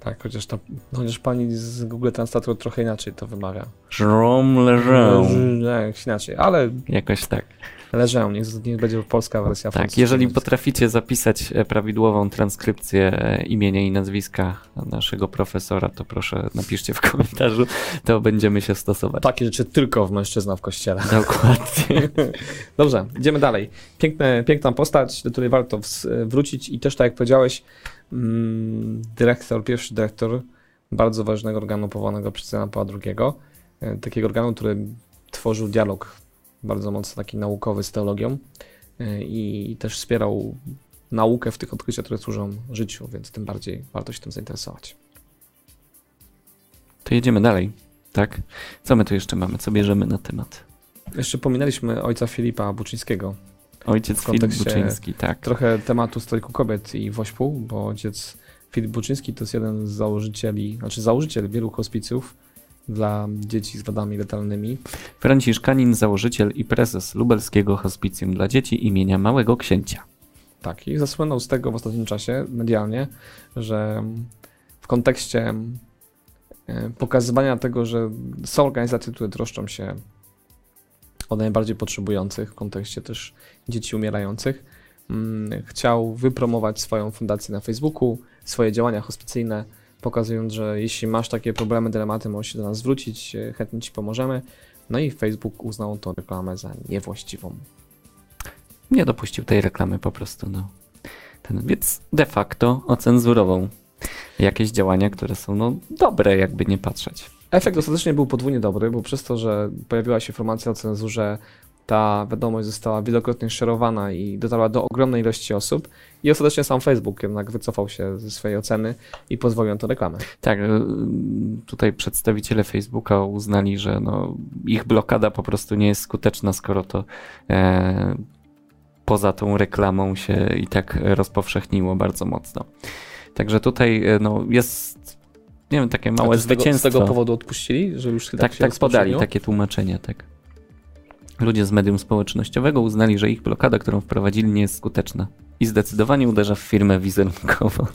Tak, chociaż, ta, chociaż pani z Google Translator trochę inaczej to wymawia. Jérôme Lejeune. Tak, inaczej, ale... Jakoś tak. Leżę, niech, niech będzie polska wersja. Tak, jeżeli potraficie zapisać e, prawidłową transkrypcję e, imienia i nazwiska naszego profesora, to proszę napiszcie w komentarzu, to będziemy się stosować. Takie rzeczy tylko w mężczyzna w kościele. Dokładnie. Dobrze, idziemy dalej. Piękne, piękna postać, do której warto wrócić i też tak jak powiedziałeś, mm, dyrektor, pierwszy dyrektor bardzo ważnego organu powołanego przez Jana Pawła II, e, takiego organu, który tworzył dialog bardzo mocno taki naukowy z teologią e, i też wspierał naukę w tych odkryciach, które służą życiu, więc tym bardziej warto się tym zainteresować. To jedziemy dalej, tak? Co my tu jeszcze mamy? Co bierzemy na temat? Jeszcze pominęliśmy ojca Filipa Buczyńskiego. Ojciec Filip Buczyński, tak. Trochę tematu strajku kobiet i wośpu, bo ojciec Filip Buczyński to jest jeden z założycieli, znaczy założyciel wielu hospicjów, dla dzieci z wadami letalnymi. Franciszkanin, założyciel i prezes lubelskiego hospicjum dla dzieci imienia Małego Księcia. Tak, i zasłynął z tego w ostatnim czasie medialnie, że w kontekście pokazywania tego, że są organizacje, które troszczą się o najbardziej potrzebujących, w kontekście też dzieci umierających, mm, chciał wypromować swoją fundację na Facebooku, swoje działania hospicyjne, pokazując, że jeśli masz takie problemy, dylematy, możesz się do nas zwrócić, e, chętnie Ci pomożemy. No i Facebook uznał tą reklamę za niewłaściwą. Nie dopuścił tej reklamy po prostu, no. Ten, więc de facto ocenzurował jakieś działania, które są no, dobre, jakby nie patrzeć. Efekt ostatecznie był podwójnie dobry, bo przez to, że pojawiła się informacja o cenzurze, ta wiadomość została wielokrotnie szerowana i dotarła do ogromnej ilości osób i ostatecznie sam Facebook jednak wycofał się ze swojej oceny i pozwolił na to reklamę. Tak, y, tutaj przedstawiciele Facebooka uznali, że no, ich blokada po prostu nie jest skuteczna, skoro to e, poza tą reklamą się i tak rozpowszechniło bardzo mocno. Także tutaj e, no, jest nie wiem, takie małe zwycięstwo. Z tego powodu odpuścili, że już tak, tak, tak podali takie tłumaczenie, tak. Ludzie z medium społecznościowego uznali, że ich blokada, którą wprowadzili, nie jest skuteczna i zdecydowanie uderza w firmę wizerunkowo.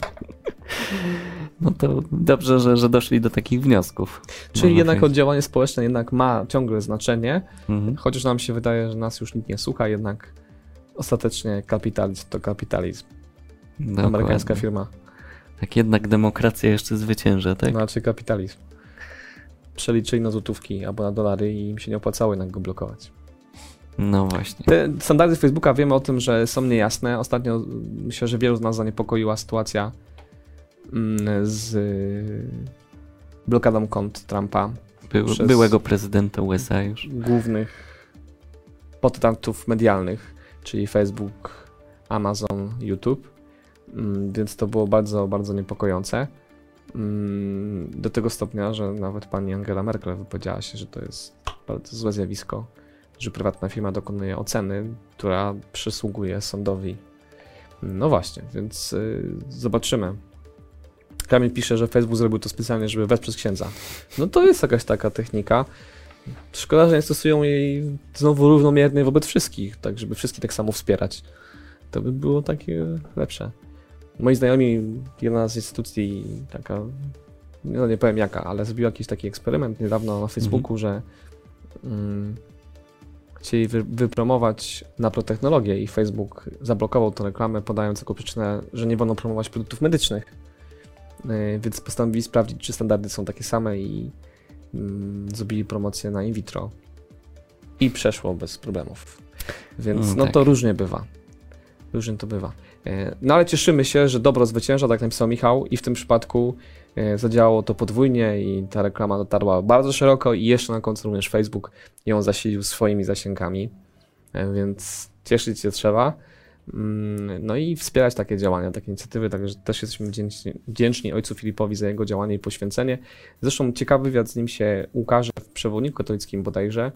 No to dobrze, że, że doszli do takich wniosków. Czyli jednak oddziaływanie społeczne jednak ma ciągle znaczenie, mhm. chociaż nam się wydaje, że nas już nikt nie słucha, jednak ostatecznie kapitalizm to kapitalizm. Dokładnie. Amerykańska firma. Tak jednak demokracja jeszcze zwycięża, tak? Znaczy kapitalizm. Przeliczyli na złotówki albo na dolary i im się nie opłacało jednak go blokować. No właśnie. Te standardy Facebooka wiemy o tym, że są niejasne. Ostatnio myślę, że wielu z nas zaniepokoiła sytuacja mm, z blokadą kont Trumpa. By, byłego prezydenta USA już. Głównych podstatów medialnych, czyli Facebook, Amazon, YouTube. Mm, więc to było bardzo, bardzo niepokojące. Mm, do tego stopnia, że nawet pani Angela Merkel wypowiedziała się, że to jest bardzo złe zjawisko że prywatna firma dokonuje oceny, która przysługuje sądowi. No właśnie, więc y, zobaczymy. Kamil pisze, że Facebook zrobił to specjalnie, żeby wesprzeć księdza. No to jest jakaś taka technika. Szkoda, że nie stosują jej znowu równomiernie wobec wszystkich, tak żeby wszystkich tak samo wspierać. To by było takie lepsze. Moi znajomi, jedna z instytucji, taka, no nie powiem jaka, ale zrobiła jakiś taki eksperyment niedawno na Facebooku, że mm, chcieli wy, wypromować naprotechnologię i Facebook zablokował tę reklamę, podając jako przyczynę, że nie wolno promować produktów medycznych. Yy, więc postanowili sprawdzić, czy standardy są takie same i mm, zrobili promocję na in vitro. I przeszło bez problemów. Więc Mm, no tak. to różnie bywa. Różnie to bywa. E, No ale cieszymy się, że dobro zwycięża, tak napisał Michał, i w tym przypadku e, zadziałało to podwójnie i ta reklama dotarła bardzo szeroko i jeszcze na końcu również Facebook ją zasilił swoimi zasięgami, E, więc cieszyć się trzeba. Mm, No i wspierać takie działania, takie inicjatywy, także też jesteśmy wdzięczni, wdzięczni ojcu Filipowi za jego działanie i poświęcenie. Zresztą ciekawy wywiad z nim się ukaże w przewodniku katolickim bodajże,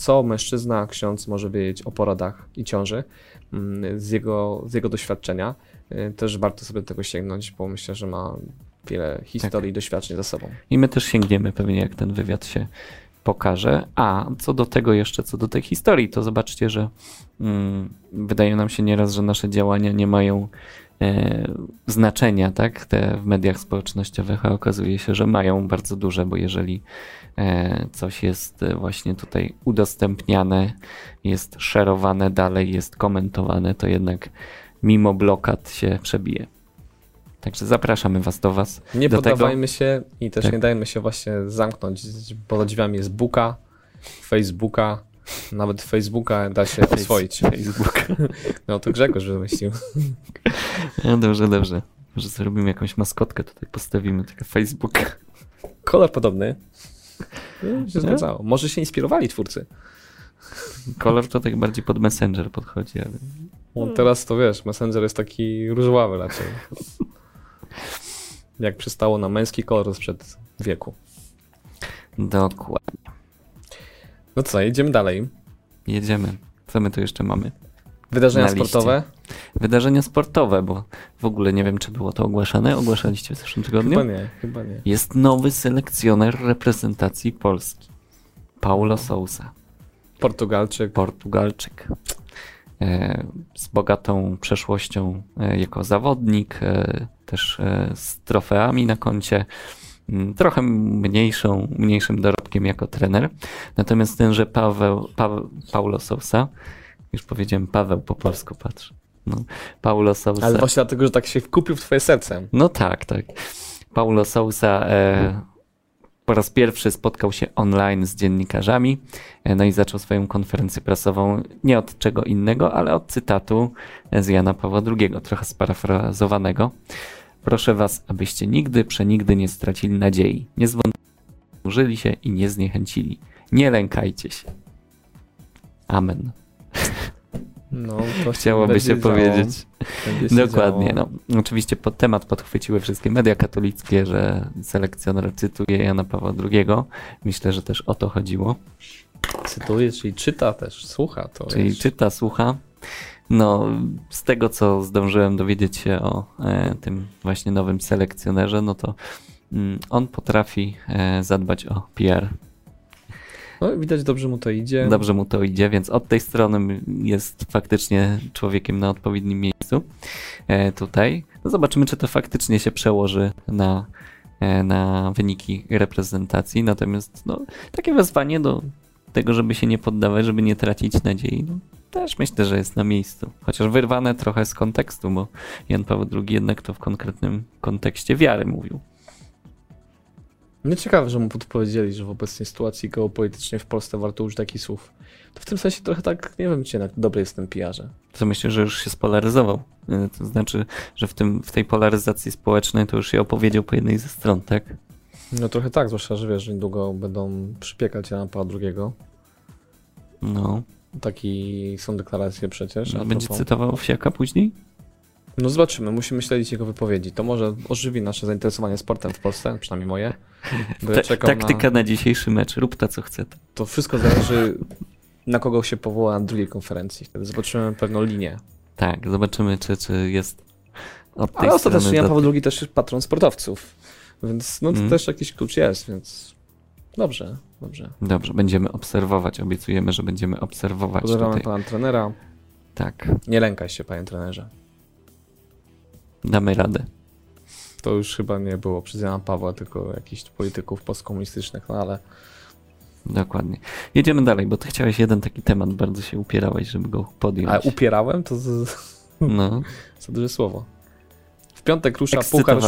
co mężczyzna, ksiądz może wiedzieć o porodach i ciąży mm, z jego, z jego doświadczenia. Y, Też warto sobie do tego sięgnąć, bo myślę, że ma wiele historii i doświadczeń za sobą. I my też sięgniemy pewnie, jak ten wywiad się pokaże. A co do tego jeszcze, co do tej historii, to zobaczcie, że mm, wydaje nam się nieraz, że nasze działania nie mają e, znaczenia, tak, te w mediach społecznościowych, a okazuje się, że mają bardzo duże, bo jeżeli e, coś jest e, właśnie tutaj udostępniane, jest szerowane dalej, jest komentowane, to jednak mimo blokad się przebije. Także zapraszamy Was do Was. Nie do tego- się i też Tak. nie dajmy się właśnie zamknąć. Pod drzwiami jest Booka, Facebooka, nawet Facebooka da się oswoić. Facebook. No to Grzegorz wymyślił. No dobrze, dobrze. Może zrobimy jakąś maskotkę, tutaj postawimy taki Facebook. Kolor podobny. No, się Nie? zgadzało. Może się inspirowali twórcy. Kolor to tak bardziej pod Messenger podchodzi, ale No, teraz to wiesz, Messenger jest taki różowawy raczej. Jak przystało na męski kolor sprzed wieku. dokładnie. No co, idziemy dalej. Jedziemy. Co my tu jeszcze mamy? Wydarzenia sportowe? Wydarzenia sportowe, bo w ogóle nie wiem, czy było to ogłaszane. Ogłaszaliście w zeszłym tygodniu? Chyba nie, chyba nie. Jest nowy selekcjoner reprezentacji Polski. Paulo Sousa. Portugalczyk. Portugalczyk. E, z bogatą przeszłością e, jako zawodnik, e, też z trofeami na koncie, trochę mniejszą, mniejszym dorobkiem jako trener. Natomiast tenże Paweł, Paweł, Paulo Sousa, już powiedziałem Paweł po polsku, patrz. No, Paulo Sousa. Ale właśnie dlatego, że tak się wkupił w twoje serce. No tak, tak. Paulo Sousa e, po raz pierwszy spotkał się online z dziennikarzami, e, no i zaczął swoją konferencję prasową nie od czego innego, ale od cytatu z Jana Pawła II, trochę sparafrazowanego. Proszę was, abyście nigdy, przenigdy nie stracili nadziei, nie zwątpili się i nie zniechęcili. Nie lękajcie się. Amen. No, to Chciałoby się działo, powiedzieć. się Dokładnie. No. Oczywiście pod temat podchwyciły wszystkie media katolickie, że selekcjoner cytuje Jana Pawła II. Myślę, że też o to chodziło. Cytuje, czyli czyta też, słucha to. Czyli wiesz. czyta, słucha. No, z tego co zdążyłem dowiedzieć się o e, tym właśnie nowym selekcjonerze, no to mm, on potrafi e, zadbać o PR. No, widać dobrze mu to idzie. Dobrze mu to idzie, więc od tej strony jest faktycznie człowiekiem na odpowiednim miejscu e, tutaj. No zobaczymy, czy to faktycznie się przełoży na, e, na wyniki reprezentacji. Natomiast no, takie wezwanie do tego, żeby się nie poddawać, żeby nie tracić nadziei, no, też myślę, że jest na miejscu. Chociaż wyrwane trochę z kontekstu, bo Jan Paweł II jednak to w konkretnym kontekście wiary mówił. Mnie ciekawe, że mu podpowiedzieli, że w obecnej sytuacji geopolitycznej w Polsce warto użyć takich słów. To w tym sensie trochę tak, nie wiem, czy jednak dobry jest ten PR-ze. To myślę, że już się spolaryzował. E, To znaczy, że w, tym, w tej polaryzacji społecznej to już się opowiedział po jednej ze stron, tak? No trochę tak, zwłaszcza, że wiesz, że niedługo będą przypiekać Jana Pawła II. No. Taki są deklaracje przecież. a Będzie propos. cytował Wsiaka później? No zobaczymy, musimy śledzić jego wypowiedzi. To może ożywi nasze zainteresowanie sportem w Polsce, przynajmniej moje. Ta, taktyka na... na... dzisiejszy mecz. Rób ta, co chce. To wszystko zależy, na kogo się powoła na drugiej konferencji. Wtedy zobaczymy pewną linię. Tak, zobaczymy, czy, czy jest Od tej Ale ostatecznie Jan Paweł II też jest patron sportowców, więc no to Mm. też jakiś klucz jest, więc dobrze, dobrze. Dobrze, będziemy obserwować, obiecujemy, że będziemy obserwować Pozdrawiamy tutaj. pana trenera. Tak, Nie lękaj się, panie trenerze. Damy radę. To już chyba nie było przez Jana Pawła, tylko jakichś polityków postkomunistycznych, no ale Dokładnie. Jedziemy dalej, bo ty chciałeś jeden taki temat, bardzo się upierałeś, żeby go podjąć. ale upierałem, to z, No, za duże słowo. W piątek rusza puchar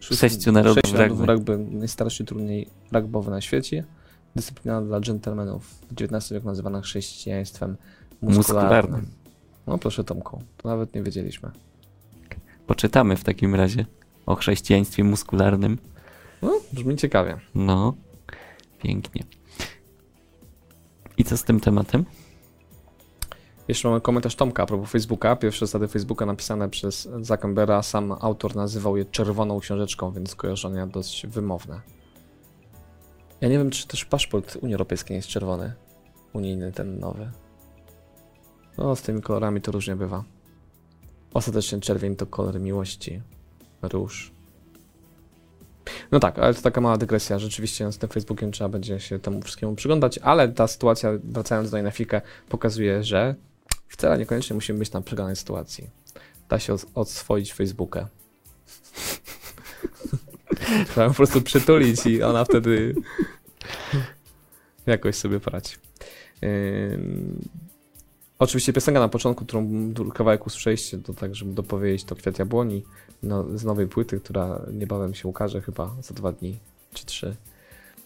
sześciu narodów rugby. rugby. Najstarszy turniej rugbowy na świecie. Dyscyplina dla dżentelmenów. W XIX wieku nazywana chrześcijaństwem muskularnym. Muskularnym. No proszę Tomku, to nawet nie wiedzieliśmy. poczytamy w takim razie o chrześcijaństwie muskularnym. No, brzmi ciekawie. No, pięknie. I co z tym tematem? Jeszcze mamy komentarz Tomka a propos Facebooka. Pierwsze zasady Facebooka napisane przez Zuckerberga. Sam autor nazywał je czerwoną książeczką, więc skojarzenia dość wymowne. Ja nie wiem, czy też paszport Unii Europejskiej jest czerwony. Unijny, ten nowy. No, z tymi kolorami to różnie bywa. Ostatecznie czerwień to kolor miłości. Róż. No tak, ale to taka mała dygresja. Rzeczywiście z tym Facebookiem trzeba będzie się temu wszystkiemu przyglądać, ale ta sytuacja, wracając do chwilkę, pokazuje, że wcale niekoniecznie musimy być na przegranej sytuacji. Da się odswoić Facebooka. Trzeba po prostu przytulić i ona wtedy jakoś sobie poradzi. Ym, Oczywiście piosenka na początku, którą kawałek usłyszeliście, to tak, żeby dopowiedzieć, to Kwiat Jabłoni no, z nowej płyty, która niebawem się ukaże, chyba za dwa dni czy trzy.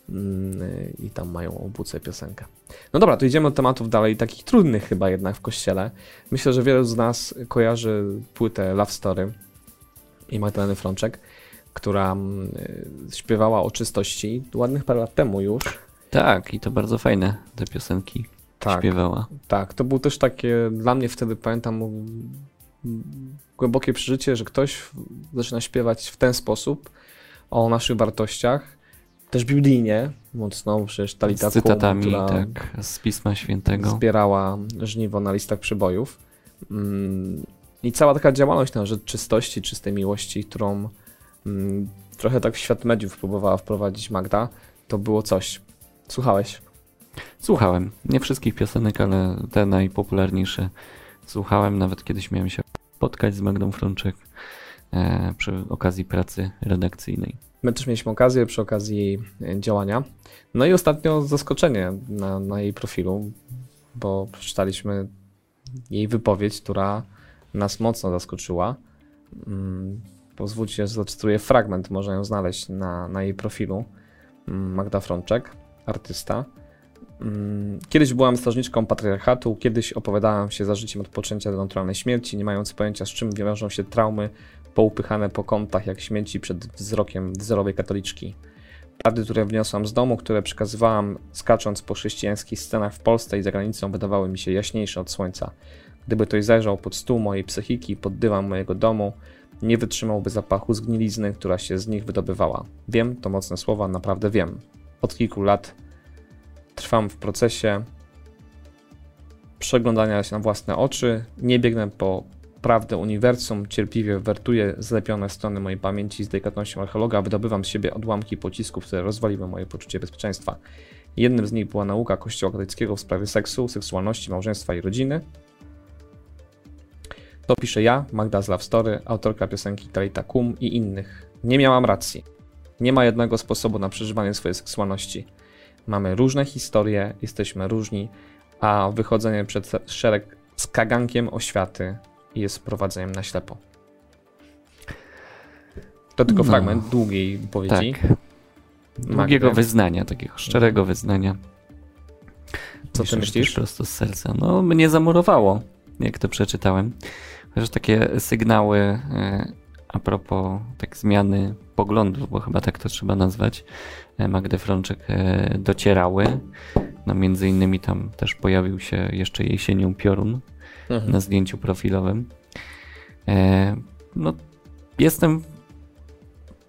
Mm, I tam mają obuce piosenkę. No dobra, to idziemy od tematów dalej, takich trudnych chyba jednak w kościele. Myślę, że wielu z nas kojarzy płytę Love Story i Magdaleny Frączek, która mm, y, śpiewała o czystości ładnych parę lat temu już. Tak, i to bardzo fajne te piosenki Tak, śpiewała. tak. To było też takie, dla mnie wtedy pamiętam, głębokie przeżycie, że ktoś zaczyna śpiewać w ten sposób o naszych wartościach, też biblijnie, mocno, przecież Talita Z cytatami, Kum, tak, z Pisma Świętego. zbierała żniwo na listach przybojów. Mm, I cała taka działalność na rzecz czystości, czystej miłości, którą mm, trochę tak w świat mediów próbowała wprowadzić Magda, to było coś. Słuchałeś? Słuchałem. Nie wszystkich piosenek, ale te najpopularniejsze słuchałem. Nawet kiedyś miałem się spotkać z Magdą Frączek e, przy okazji pracy redakcyjnej. My też mieliśmy okazję przy okazji e, działania. No i ostatnio zaskoczenie na, na jej profilu, bo przeczytaliśmy jej wypowiedź, która nas mocno zaskoczyła. Mm, Pozwólcie, że zacytuję fragment, można ją znaleźć na, na jej profilu. Mm, Magda Frączek, artysta. Mm, Kiedyś byłam strażniczką patriarchatu, kiedyś opowiadałam się za życiem od poczęcia do naturalnej śmierci, nie mając pojęcia z czym wiążą się traumy poupychane po kątach jak śmieci przed wzrokiem wzorowej katoliczki. Prawdy, które wniosłam z domu, które przekazywałam skacząc po chrześcijańskich scenach w Polsce i za granicą, wydawały mi się jaśniejsze od słońca. Gdyby ktoś zajrzał pod stół mojej psychiki, pod dywan mojego domu, nie wytrzymałby zapachu zgnilizny, która się z nich wydobywała. Wiem, to mocne słowa, naprawdę wiem. Od kilku lat trwam w procesie przeglądania się na własne oczy, nie biegnę po prawdę uniwersum, cierpliwie wertuję zlepione strony mojej pamięci z delikatnością archeologa, wydobywam z siebie odłamki pocisków, które rozwaliły moje poczucie bezpieczeństwa. Jednym z nich była nauka Kościoła katolickiego w sprawie seksu, seksualności, małżeństwa i rodziny. To piszę ja, Magda z Love Story, autorka piosenki Talita Kum i innych. Nie miałam racji. Nie ma jednego sposobu na przeżywanie swojej seksualności. Mamy różne historie, jesteśmy różni, a wychodzenie przed szereg z kagankiem oświaty jest prowadzeniem na ślepo. To tylko No. fragment długiej wypowiedzi. Tak. Długiego Magdy. wyznania, takiego szczerego wyznania. Co ty Myślę, że myślisz? Prosto z serca. No, mnie zamurowało, jak to przeczytałem. Chociaż takie sygnały e, a propos tak zmiany poglądów, bo chyba tak to trzeba nazwać, Magdy Frączek e, docierały. No między innymi tam też pojawił się jeszcze jesienią piorun Mhm. na zdjęciu profilowym. E, no, jestem.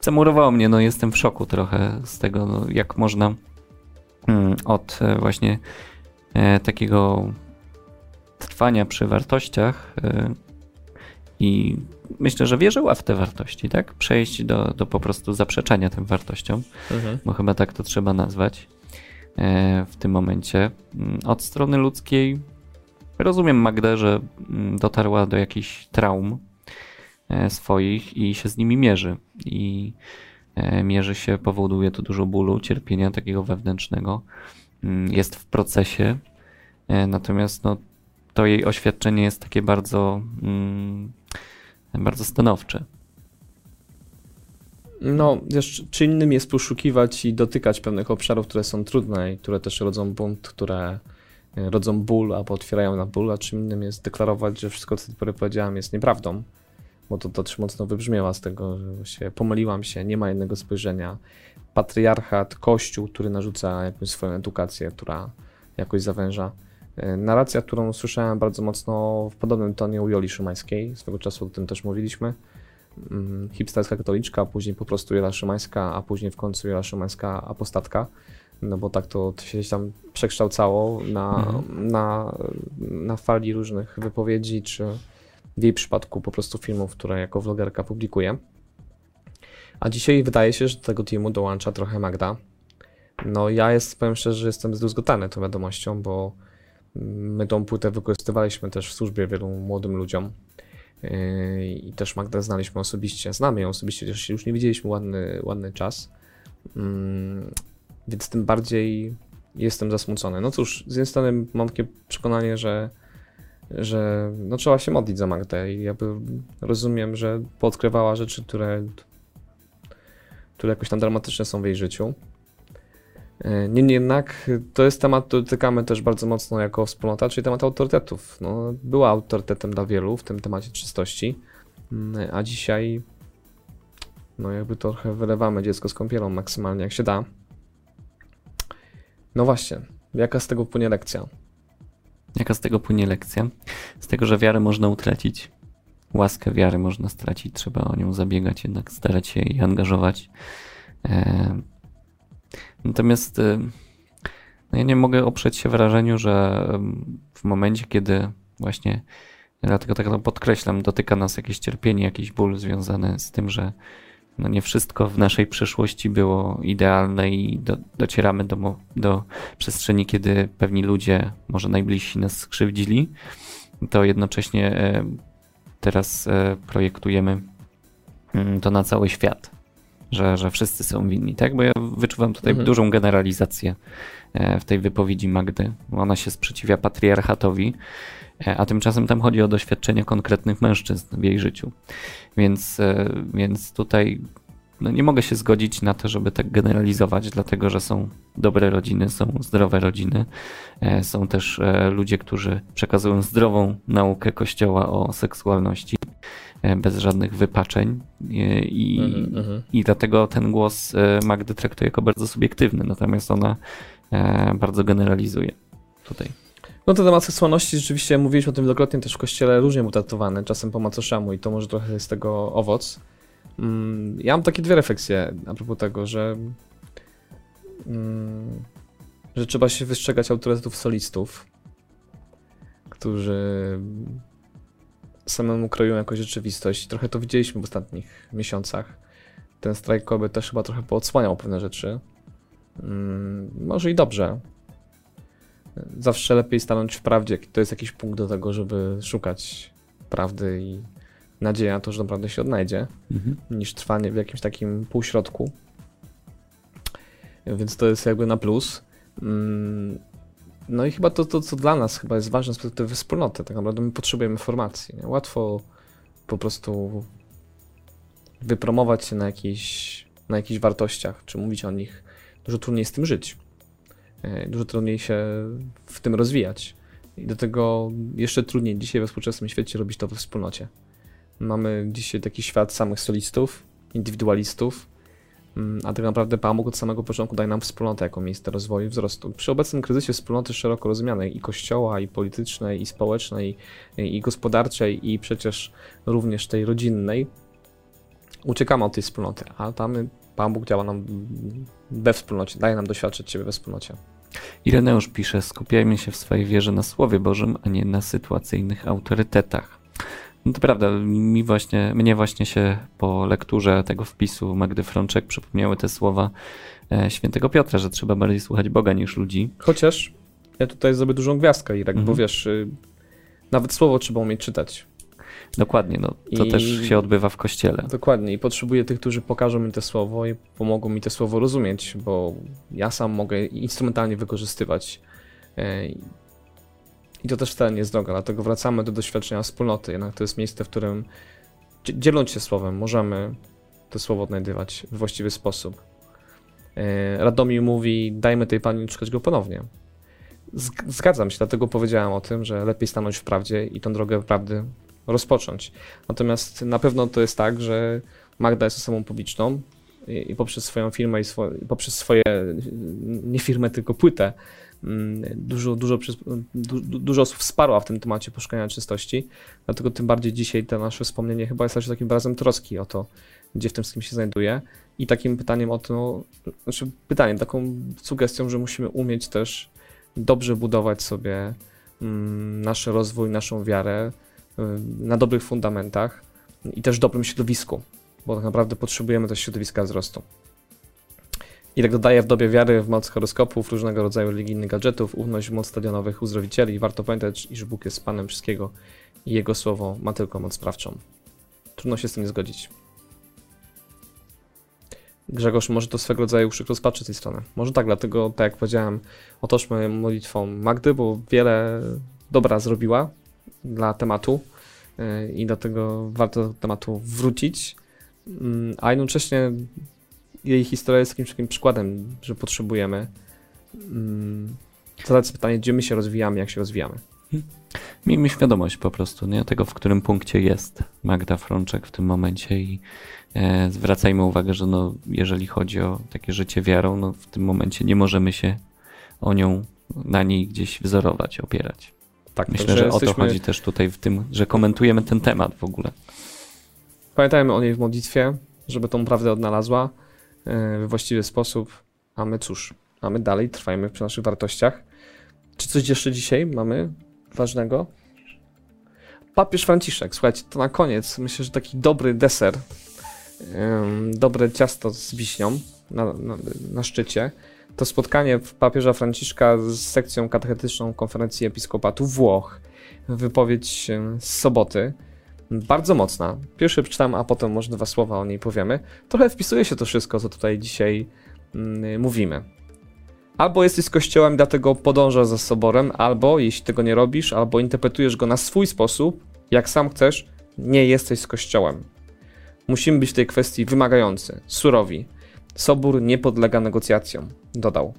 Zamurowało mnie, no jestem w szoku trochę z tego, no, jak można mm, od e, właśnie e, takiego trwania przy wartościach e, I myślę, że wierzyła w te wartości, tak? Przejść do, do po prostu zaprzeczenia tym wartościom, Mhm. bo chyba tak to trzeba nazwać e, w tym momencie. Mm, Od strony ludzkiej rozumiem Magdę, że mm, dotarła do jakichś traum e, swoich i się z nimi mierzy. I e, mierzy się, powoduje to dużo bólu, cierpienia takiego wewnętrznego. Mm, Jest w procesie, natomiast no, to jej oświadczenie jest takie bardzo, mm, bardzo stanowcze. No, wiesz, czy innym jest poszukiwać i dotykać pewnych obszarów, które są trudne i które też rodzą bunt, które e, rodzą ból albo otwierają na ból, a czym innym jest deklarować, że wszystko, co tutaj powiedziałem, jest nieprawdą, bo to też mocno wybrzmiewa z tego, że właśnie pomyliłam się, nie ma jednego spojrzenia. Patriarchat, kościół, który narzuca jakąś swoją edukację, która jakoś zawęża. E, Narracja, którą słyszałem bardzo mocno w podobnym tonie u Joli Szymańskiej, swego czasu o tym też mówiliśmy, mm, hipsterska katoliczka, później po prostu Jola Szymańska, a później w końcu Jola Szymańska apostatka, no bo tak to się tam przekształcało na, Mhm. na, na fali różnych wypowiedzi, czy w jej przypadku po prostu filmów, które jako vlogerka publikuje. A dzisiaj wydaje się, że do tego teamu dołącza trochę Magda. No ja jest, powiem szczerze, że jestem zdruzgotany tą wiadomością, bo my tą płytę wykorzystywaliśmy też w służbie wielu młodym ludziom. Yy, I też Magdę znaliśmy osobiście, znamy ją osobiście, chociaż już nie widzieliśmy ładny, ładny czas. Mm, Więc tym bardziej jestem zasmucony. No cóż, z jednej strony mam takie przekonanie, że, że no trzeba się modlić za Magdę i jakby rozumiem, że podkrywała rzeczy, które, które jakoś tam dramatyczne są w jej życiu. E, Niemniej jednak to jest temat, który dotykamy też bardzo mocno jako wspólnota, czyli temat autorytetów. No, była autorytetem dla wielu w tym temacie czystości, mm, a dzisiaj no jakby trochę wylewamy dziecko z kąpielą maksymalnie jak się da. No właśnie, jaka z tego płynie lekcja? Jaka z tego płynie lekcja? Z tego, że wiarę można utracić. Łaskę wiary można stracić, trzeba o nią zabiegać, jednak starać się i angażować. Natomiast e, no ja nie mogę oprzeć się wrażeniu, że w momencie, kiedy właśnie, dlatego tak to podkreślam, dotyka nas jakieś cierpienie, jakiś ból związany z tym, że no nie wszystko w naszej przeszłości było idealne i do, docieramy do, do przestrzeni, kiedy pewni ludzie, może najbliżsi nas skrzywdzili, to jednocześnie teraz e, projektujemy mm, to na cały świat, że, że wszyscy są winni, tak? Bo ja wyczuwam tutaj Mhm. dużą generalizację e, w tej wypowiedzi Magdy. Ona się sprzeciwia patriarchatowi, e, a tymczasem tam chodzi o doświadczenia konkretnych mężczyzn w jej życiu. Więc, e, więc tutaj no nie mogę się zgodzić na to, żeby tak generalizować, dlatego że są dobre rodziny, są zdrowe rodziny. Są też ludzie, którzy przekazują zdrową naukę Kościoła o seksualności bez żadnych wypaczeń. E, I, Mhm, mhm. i dlatego ten głos e, Magdy traktuję jako bardzo subiektywny, natomiast ona e, bardzo generalizuje tutaj. No to temat seksualności, rzeczywiście mówiliśmy o tym wielokrotnie też w kościele, różnie był traktowany, czasem po macoszemu i to może trochę jest tego owoc. Mm, Ja mam takie dwie refleksje a propos tego, że, mm, że trzeba się wystrzegać autorytetów solistów, którzy samemu kreują jakąś rzeczywistość. Trochę to widzieliśmy w ostatnich miesiącach. Ten strajk kobiet też chyba trochę poodsłaniał pewne rzeczy. Mm, Może i dobrze, zawsze lepiej stanąć w prawdzie, to jest jakiś punkt do tego, żeby szukać prawdy i nadzieja na to, że naprawdę się odnajdzie, Mhm. niż trwanie w jakimś takim półśrodku. Więc to jest jakby na plus. Mm, No i chyba to, to co dla nas chyba jest ważne z perspektywy wspólnoty. Tak naprawdę my potrzebujemy informacji. Nie? Łatwo po prostu wypromować się na jakichś, na jakichś wartościach, czy mówić o nich. Dużo trudniej z tym żyć. E, Dużo trudniej się w tym rozwijać. I do tego jeszcze trudniej dzisiaj we współczesnym świecie robić to we wspólnocie. Mamy dzisiaj taki świat samych solistów, indywidualistów, a tak naprawdę Bóg od samego początku daje nam wspólnotę jako miejsce rozwoju i wzrostu. Przy obecnym kryzysie wspólnoty szeroko rozumianej i kościoła, i politycznej, i społecznej, i, i gospodarczej, i przecież również tej rodzinnej, uciekamy od tej wspólnoty, a tam Pan Bóg działa nam we wspólnocie, daje nam doświadczyć siebie we wspólnocie. Ireneusz pisze, skupiajmy się w swojej wierze na Słowie Bożym, a nie na sytuacyjnych autorytetach. No to prawda, mi właśnie, mnie właśnie się po lekturze tego wpisu Magdy Frączek przypomniały te słowa e, świętego Piotra, że trzeba bardziej słuchać Boga niż ludzi. Chociaż ja tutaj zrobię dużą gwiazdkę, Irek, Mhm. bo wiesz, y, nawet słowo trzeba umieć czytać. Dokładnie, no to I- też się odbywa w kościele. Dokładnie i potrzebuję tych, którzy pokażą mi to słowo i pomogą mi to słowo rozumieć, bo ja sam mogę instrumentalnie wykorzystywać. I to też wcale nie jest droga, dlatego wracamy do doświadczenia wspólnoty. Jednak to jest miejsce, w którym dzie- dzieląc się słowem, możemy to słowo odnajdywać w właściwy sposób. E, Radomił mówi, dajmy tej Pani szukać go ponownie. Zg- Zgadzam się, dlatego powiedziałem o tym, że lepiej stanąć w prawdzie i tą drogę prawdy rozpocząć. Natomiast na pewno to jest tak, że Magda jest osobą publiczną i, poprzez swoją firmę i, swo, poprzez swoje, nie firmę, tylko płytę, dużo, dużo, przez- du, du- dużo osób wsparła w tym temacie poszukania czystości. Dlatego tym bardziej dzisiaj to nasze wspomnienie chyba jest też takim wyrazem troski o to, gdzie w tym wszystkim się znajduje i takim pytaniem o to, znaczy pytaniem, taką sugestią, że musimy umieć też dobrze budować sobie mm, nasz rozwój, naszą wiarę y, na dobrych fundamentach i też dobrym środowisku, bo tak naprawdę potrzebujemy też środowiska wzrostu. I tak dodaję w dobie wiary w moc horoskopów, różnego rodzaju religijnych gadżetów, ufność w moc stadionowych uzdrowicieli. Warto pamiętać, iż Bóg jest Panem wszystkiego i Jego słowo ma tylko moc sprawczą. Trudno się z tym nie zgodzić. Grzegorz, może to swego rodzaju krzyk rozpaczy z tej strony. Może tak, dlatego, tak jak powiedziałem, otoczmy modlitwą Magdy, bo wiele dobra zrobiła dla tematu yy, i dlatego warto do tematu wrócić, Mm, a jednocześnie jej historia jest takim, takim przykładem, że potrzebujemy mm, zadać sobie pytanie, gdzie my się rozwijamy, jak się rozwijamy. Miejmy świadomość po prostu nie? tego, w którym punkcie jest Magda Frączek w tym momencie i e, zwracajmy uwagę, że no, jeżeli chodzi o takie życie wiarą, no, w tym momencie nie możemy się o nią, na niej gdzieś wzorować, opierać. Tak, Myślę, że o to jesteśmy- chodzi też tutaj w tym, że komentujemy ten temat w ogóle. Pamiętajmy o niej w modlitwie, żeby tą prawdę odnalazła we właściwy sposób, a my cóż, a my dalej trwajmy przy naszych wartościach. Czy coś jeszcze dzisiaj mamy ważnego? Papież Franciszek, słuchajcie, to na koniec, myślę, że taki dobry deser, dobre ciasto z wiśnią na, na, na szczycie, to spotkanie papieża Franciszka z sekcją katechetyczną konferencji episkopatu Włoch. Wypowiedź z soboty, bardzo mocna. Pierwszy przeczytam, a potem może dwa słowa o niej powiemy. Trochę wpisuje się to wszystko, co tutaj dzisiaj mm, mówimy. Albo jesteś kościołem, dlatego podążasz za soborem, albo jeśli tego nie robisz, albo interpretujesz go na swój sposób, jak sam chcesz, nie jesteś z kościołem. Musimy być w tej kwestii wymagający, surowi. Sobór nie podlega negocjacjom, dodał.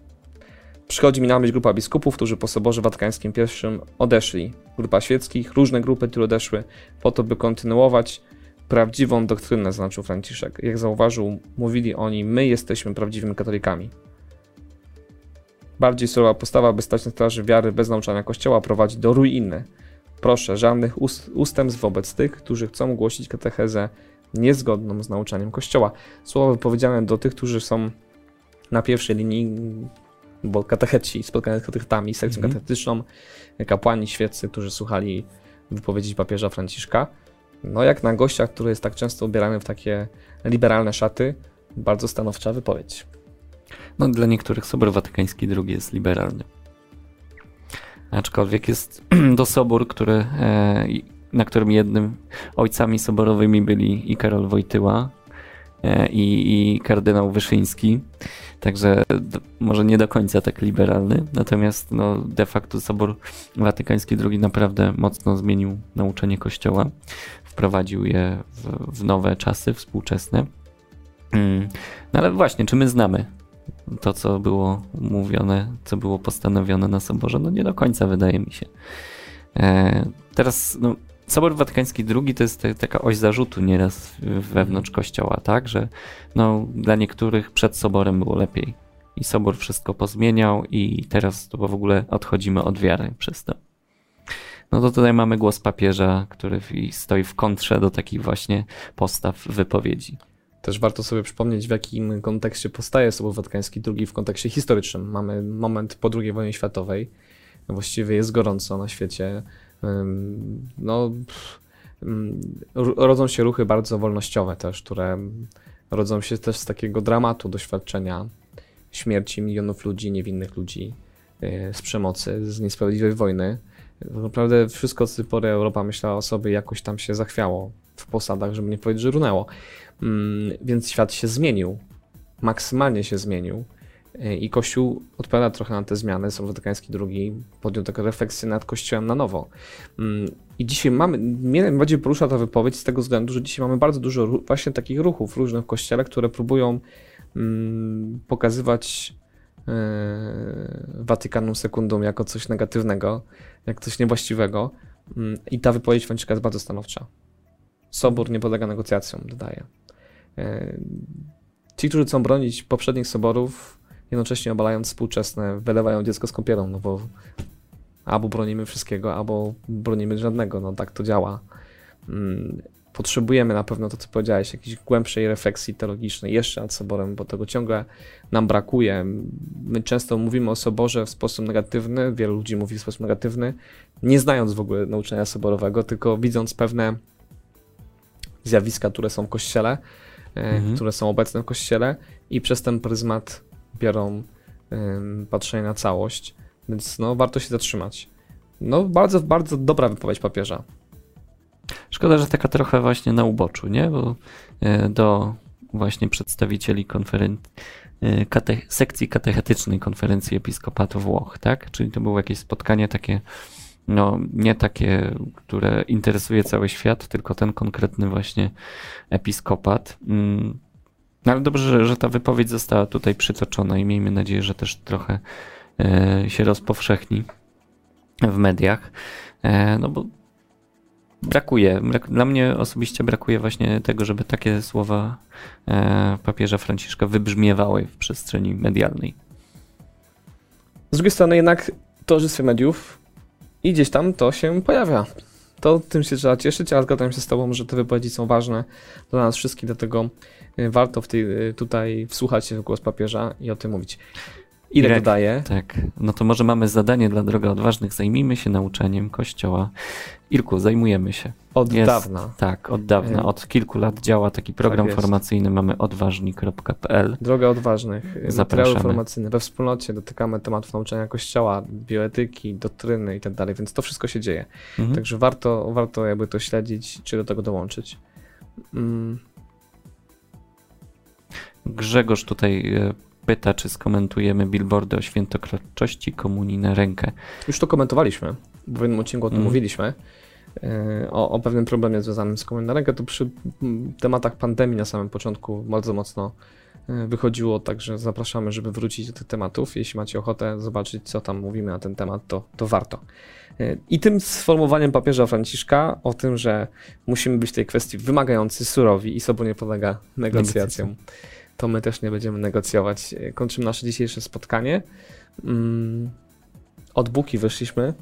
Przychodzi mi na myśl grupa biskupów, którzy po Soborze Watykańskim I odeszli. Grupa świeckich, różne grupy, które odeszły po to, by kontynuować prawdziwą doktrynę, zaznaczył Franciszek. Jak zauważył, mówili oni, my jesteśmy prawdziwymi katolikami. Bardziej surowa postawa, by stać na straży wiary bez nauczania Kościoła, prowadzi do ruiny. Proszę, żadnych ust ustępstw wobec tych, którzy chcą głosić katechezę niezgodną z nauczaniem Kościoła. Słowa wypowiedziane do tych, którzy są na pierwszej linii, bo katecheci, spotkania z katechetami, sekcją Mhm. katechetyczną, kapłani, świeccy, którzy słuchali wypowiedzi papieża Franciszka. No jak na gościa, który jest tak często ubierany w takie liberalne szaty, bardzo stanowcza wypowiedź. No, dla niektórych Sobór Watykański II jest liberalny. Aczkolwiek jest to sobór, który, e, na którym jednym ojcami soborowymi byli i Karol Wojtyła i, i kardynał Wyszyński. Także może nie do końca tak liberalny, natomiast no, de facto Sobór Watykański II naprawdę mocno zmienił nauczanie Kościoła, wprowadził je w, w nowe czasy współczesne. Mm. No ale właśnie, czy my znamy to, co było mówione, co było postanowione na Soborze? No nie do końca, wydaje mi się. E, teraz, no, Sobor Watykański II to jest ta- taka oś zarzutu nieraz wewnątrz Kościoła, tak? Że no, dla niektórych przed Soborem było lepiej. I Sobor wszystko pozmieniał i teraz to w ogóle odchodzimy od wiary przez to. No to tutaj mamy głos papieża, który stoi w kontrze do takich właśnie postaw wypowiedzi. Też warto sobie przypomnieć, w jakim kontekście powstaje Sobór Watykański II w kontekście historycznym. Mamy moment po II wojnie światowej. Właściwie jest gorąco na świecie. No, mm, rodzą się ruchy bardzo wolnościowe też, które rodzą się też z takiego dramatu doświadczenia śmierci milionów ludzi, niewinnych ludzi, y, z przemocy, z niesprawiedliwej wojny. Naprawdę wszystko z tej pory Europa myślała o sobie jakoś tam się zachwiało w posadach, żeby nie powiedzieć, że runęło. Mm, więc świat się zmienił. Maksymalnie się zmienił. Y, I Kościół odpowiada trochę na te zmiany. Sąd Watykański II podjął taką refleksję nad Kościołem na nowo. Mm, I dzisiaj mamy, mnie najbardziej porusza ta wypowiedź z tego względu, że dzisiaj mamy bardzo dużo właśnie takich ruchów różnych w Kościele, które próbują mm, pokazywać yy, Watykanum Sekundum jako coś negatywnego, jak coś niewłaściwego. Yy, I ta wypowiedź Franciszka jest bardzo stanowcza. Sobór nie podlega negocjacjom, dodaje. Yy, ci, którzy chcą bronić poprzednich soborów, jednocześnie obalając współczesne, wylewają dziecko z kąpielą, no bo albo bronimy wszystkiego, albo bronimy żadnego, no tak to działa. Mm, potrzebujemy na pewno to, co powiedziałeś, jakiejś głębszej refleksji teologicznej jeszcze nad soborem, bo tego ciągle nam brakuje. My często mówimy o soborze w sposób negatywny, wielu ludzi mówi w sposób negatywny, nie znając w ogóle nauczania soborowego, tylko widząc pewne zjawiska, które są w kościele, e, mhm. które są obecne w kościele i przez ten pryzmat biorą patrzenie na całość, więc no warto się zatrzymać. No bardzo, bardzo dobra wypowiedź papieża. Szkoda, że taka trochę właśnie na uboczu, nie? Bo e, do właśnie przedstawicieli konferencji kate sekcji katechetycznej konferencji episkopatu Włoch, tak? Czyli to było jakieś spotkanie takie, no nie takie, które interesuje cały świat, tylko ten konkretny właśnie episkopat. Mm. No ale dobrze, że, ta wypowiedź została tutaj przytoczona i miejmy nadzieję, że też trochę e, się rozpowszechni w mediach. E, no bo brakuje. Dla mnie osobiście brakuje właśnie tego, żeby takie słowa e, papieża Franciszka wybrzmiewały w przestrzeni medialnej. Z drugiej strony jednak towarzystwie mediów i gdzieś tam to się pojawia. To tym się trzeba cieszyć, ale zgadzam się z Tobą, że te wypowiedzi są ważne dla nas wszystkich, dlatego warto w tej, e, tutaj wsłuchać się w głos papieża i o tym mówić. Ile Irek, dodaje? Tak, no to może mamy zadanie dla droga odważnych. Zajmijmy się nauczaniem Kościoła. Irku, zajmujemy się. Od Jest, dawna. Tak, od dawna. Od kilku lat działa taki program tak formacyjny. Mamy odważnik.pl. Droga odważnych. Zapraszamy. Materiały We wspólnocie dotykamy tematów nauczania Kościoła, bioetyki, doktryny i tak dalej, więc to wszystko się dzieje. Mhm. Także warto, warto jakby to śledzić, czy do tego dołączyć. Mm. Grzegorz tutaj e, pyta, czy skomentujemy billboardy o świętokroczości komunii na rękę. Już to komentowaliśmy, w jednym odcinku o tym mm. mówiliśmy. E, o, o, pewnym problemie związanym z komunią na rękę, to przy tematach pandemii na samym początku bardzo mocno e, wychodziło, także zapraszamy, żeby wrócić do tych tematów. Jeśli macie ochotę zobaczyć, co tam mówimy na ten temat, to, to warto. I tym sformułowaniem papieża Franciszka o tym, że musimy być w tej kwestii wymagający, surowi i sobą nie podlega negocjacjom to my też nie będziemy negocjować. Kończymy nasze dzisiejsze spotkanie. Mm, od buki wyszliśmy,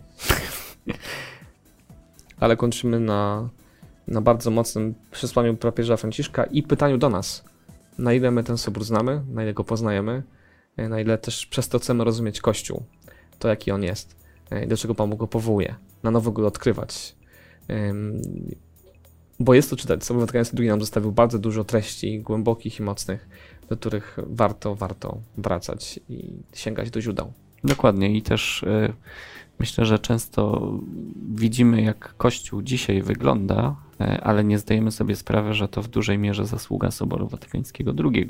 ale kończymy na, na bardzo mocnym przesłaniu papieża Franciszka i pytaniu do nas, na ile my ten sobór znamy, na ile go poznajemy, na ile też przez to chcemy rozumieć Kościół, to jaki on jest, do czego Pan go powołuje, na nowo go odkrywać. Bo jest to czytać. Sobór Watykański II nam zostawił bardzo dużo treści głębokich i mocnych, do których warto, warto wracać i sięgać do źródeł. Dokładnie i też y, myślę, że często widzimy, jak Kościół dzisiaj wygląda, y, ale nie zdajemy sobie sprawy, że to w dużej mierze zasługa Soboru Watykańskiego II.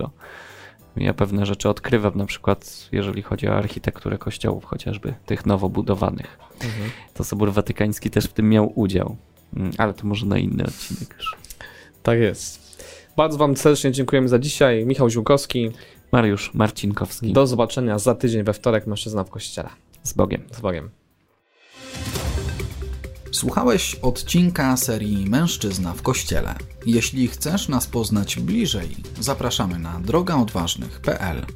Ja pewne rzeczy odkrywam, na przykład jeżeli chodzi o architekturę kościołów, chociażby tych nowo budowanych. Mhm. To Sobór Watykański też w tym miał udział, ale to może na inny odcinek już. Tak jest. Bardzo Wam serdecznie dziękujemy za dzisiaj. Michał Ziółkowski. Mariusz Marcinkowski. Do zobaczenia za tydzień we wtorek Mężczyzna w Kościele. Z Bogiem. Z Bogiem. Słuchałeś odcinka serii Mężczyzna w Kościele. Jeśli chcesz nas poznać bliżej, zapraszamy na drogaodważnych.pl.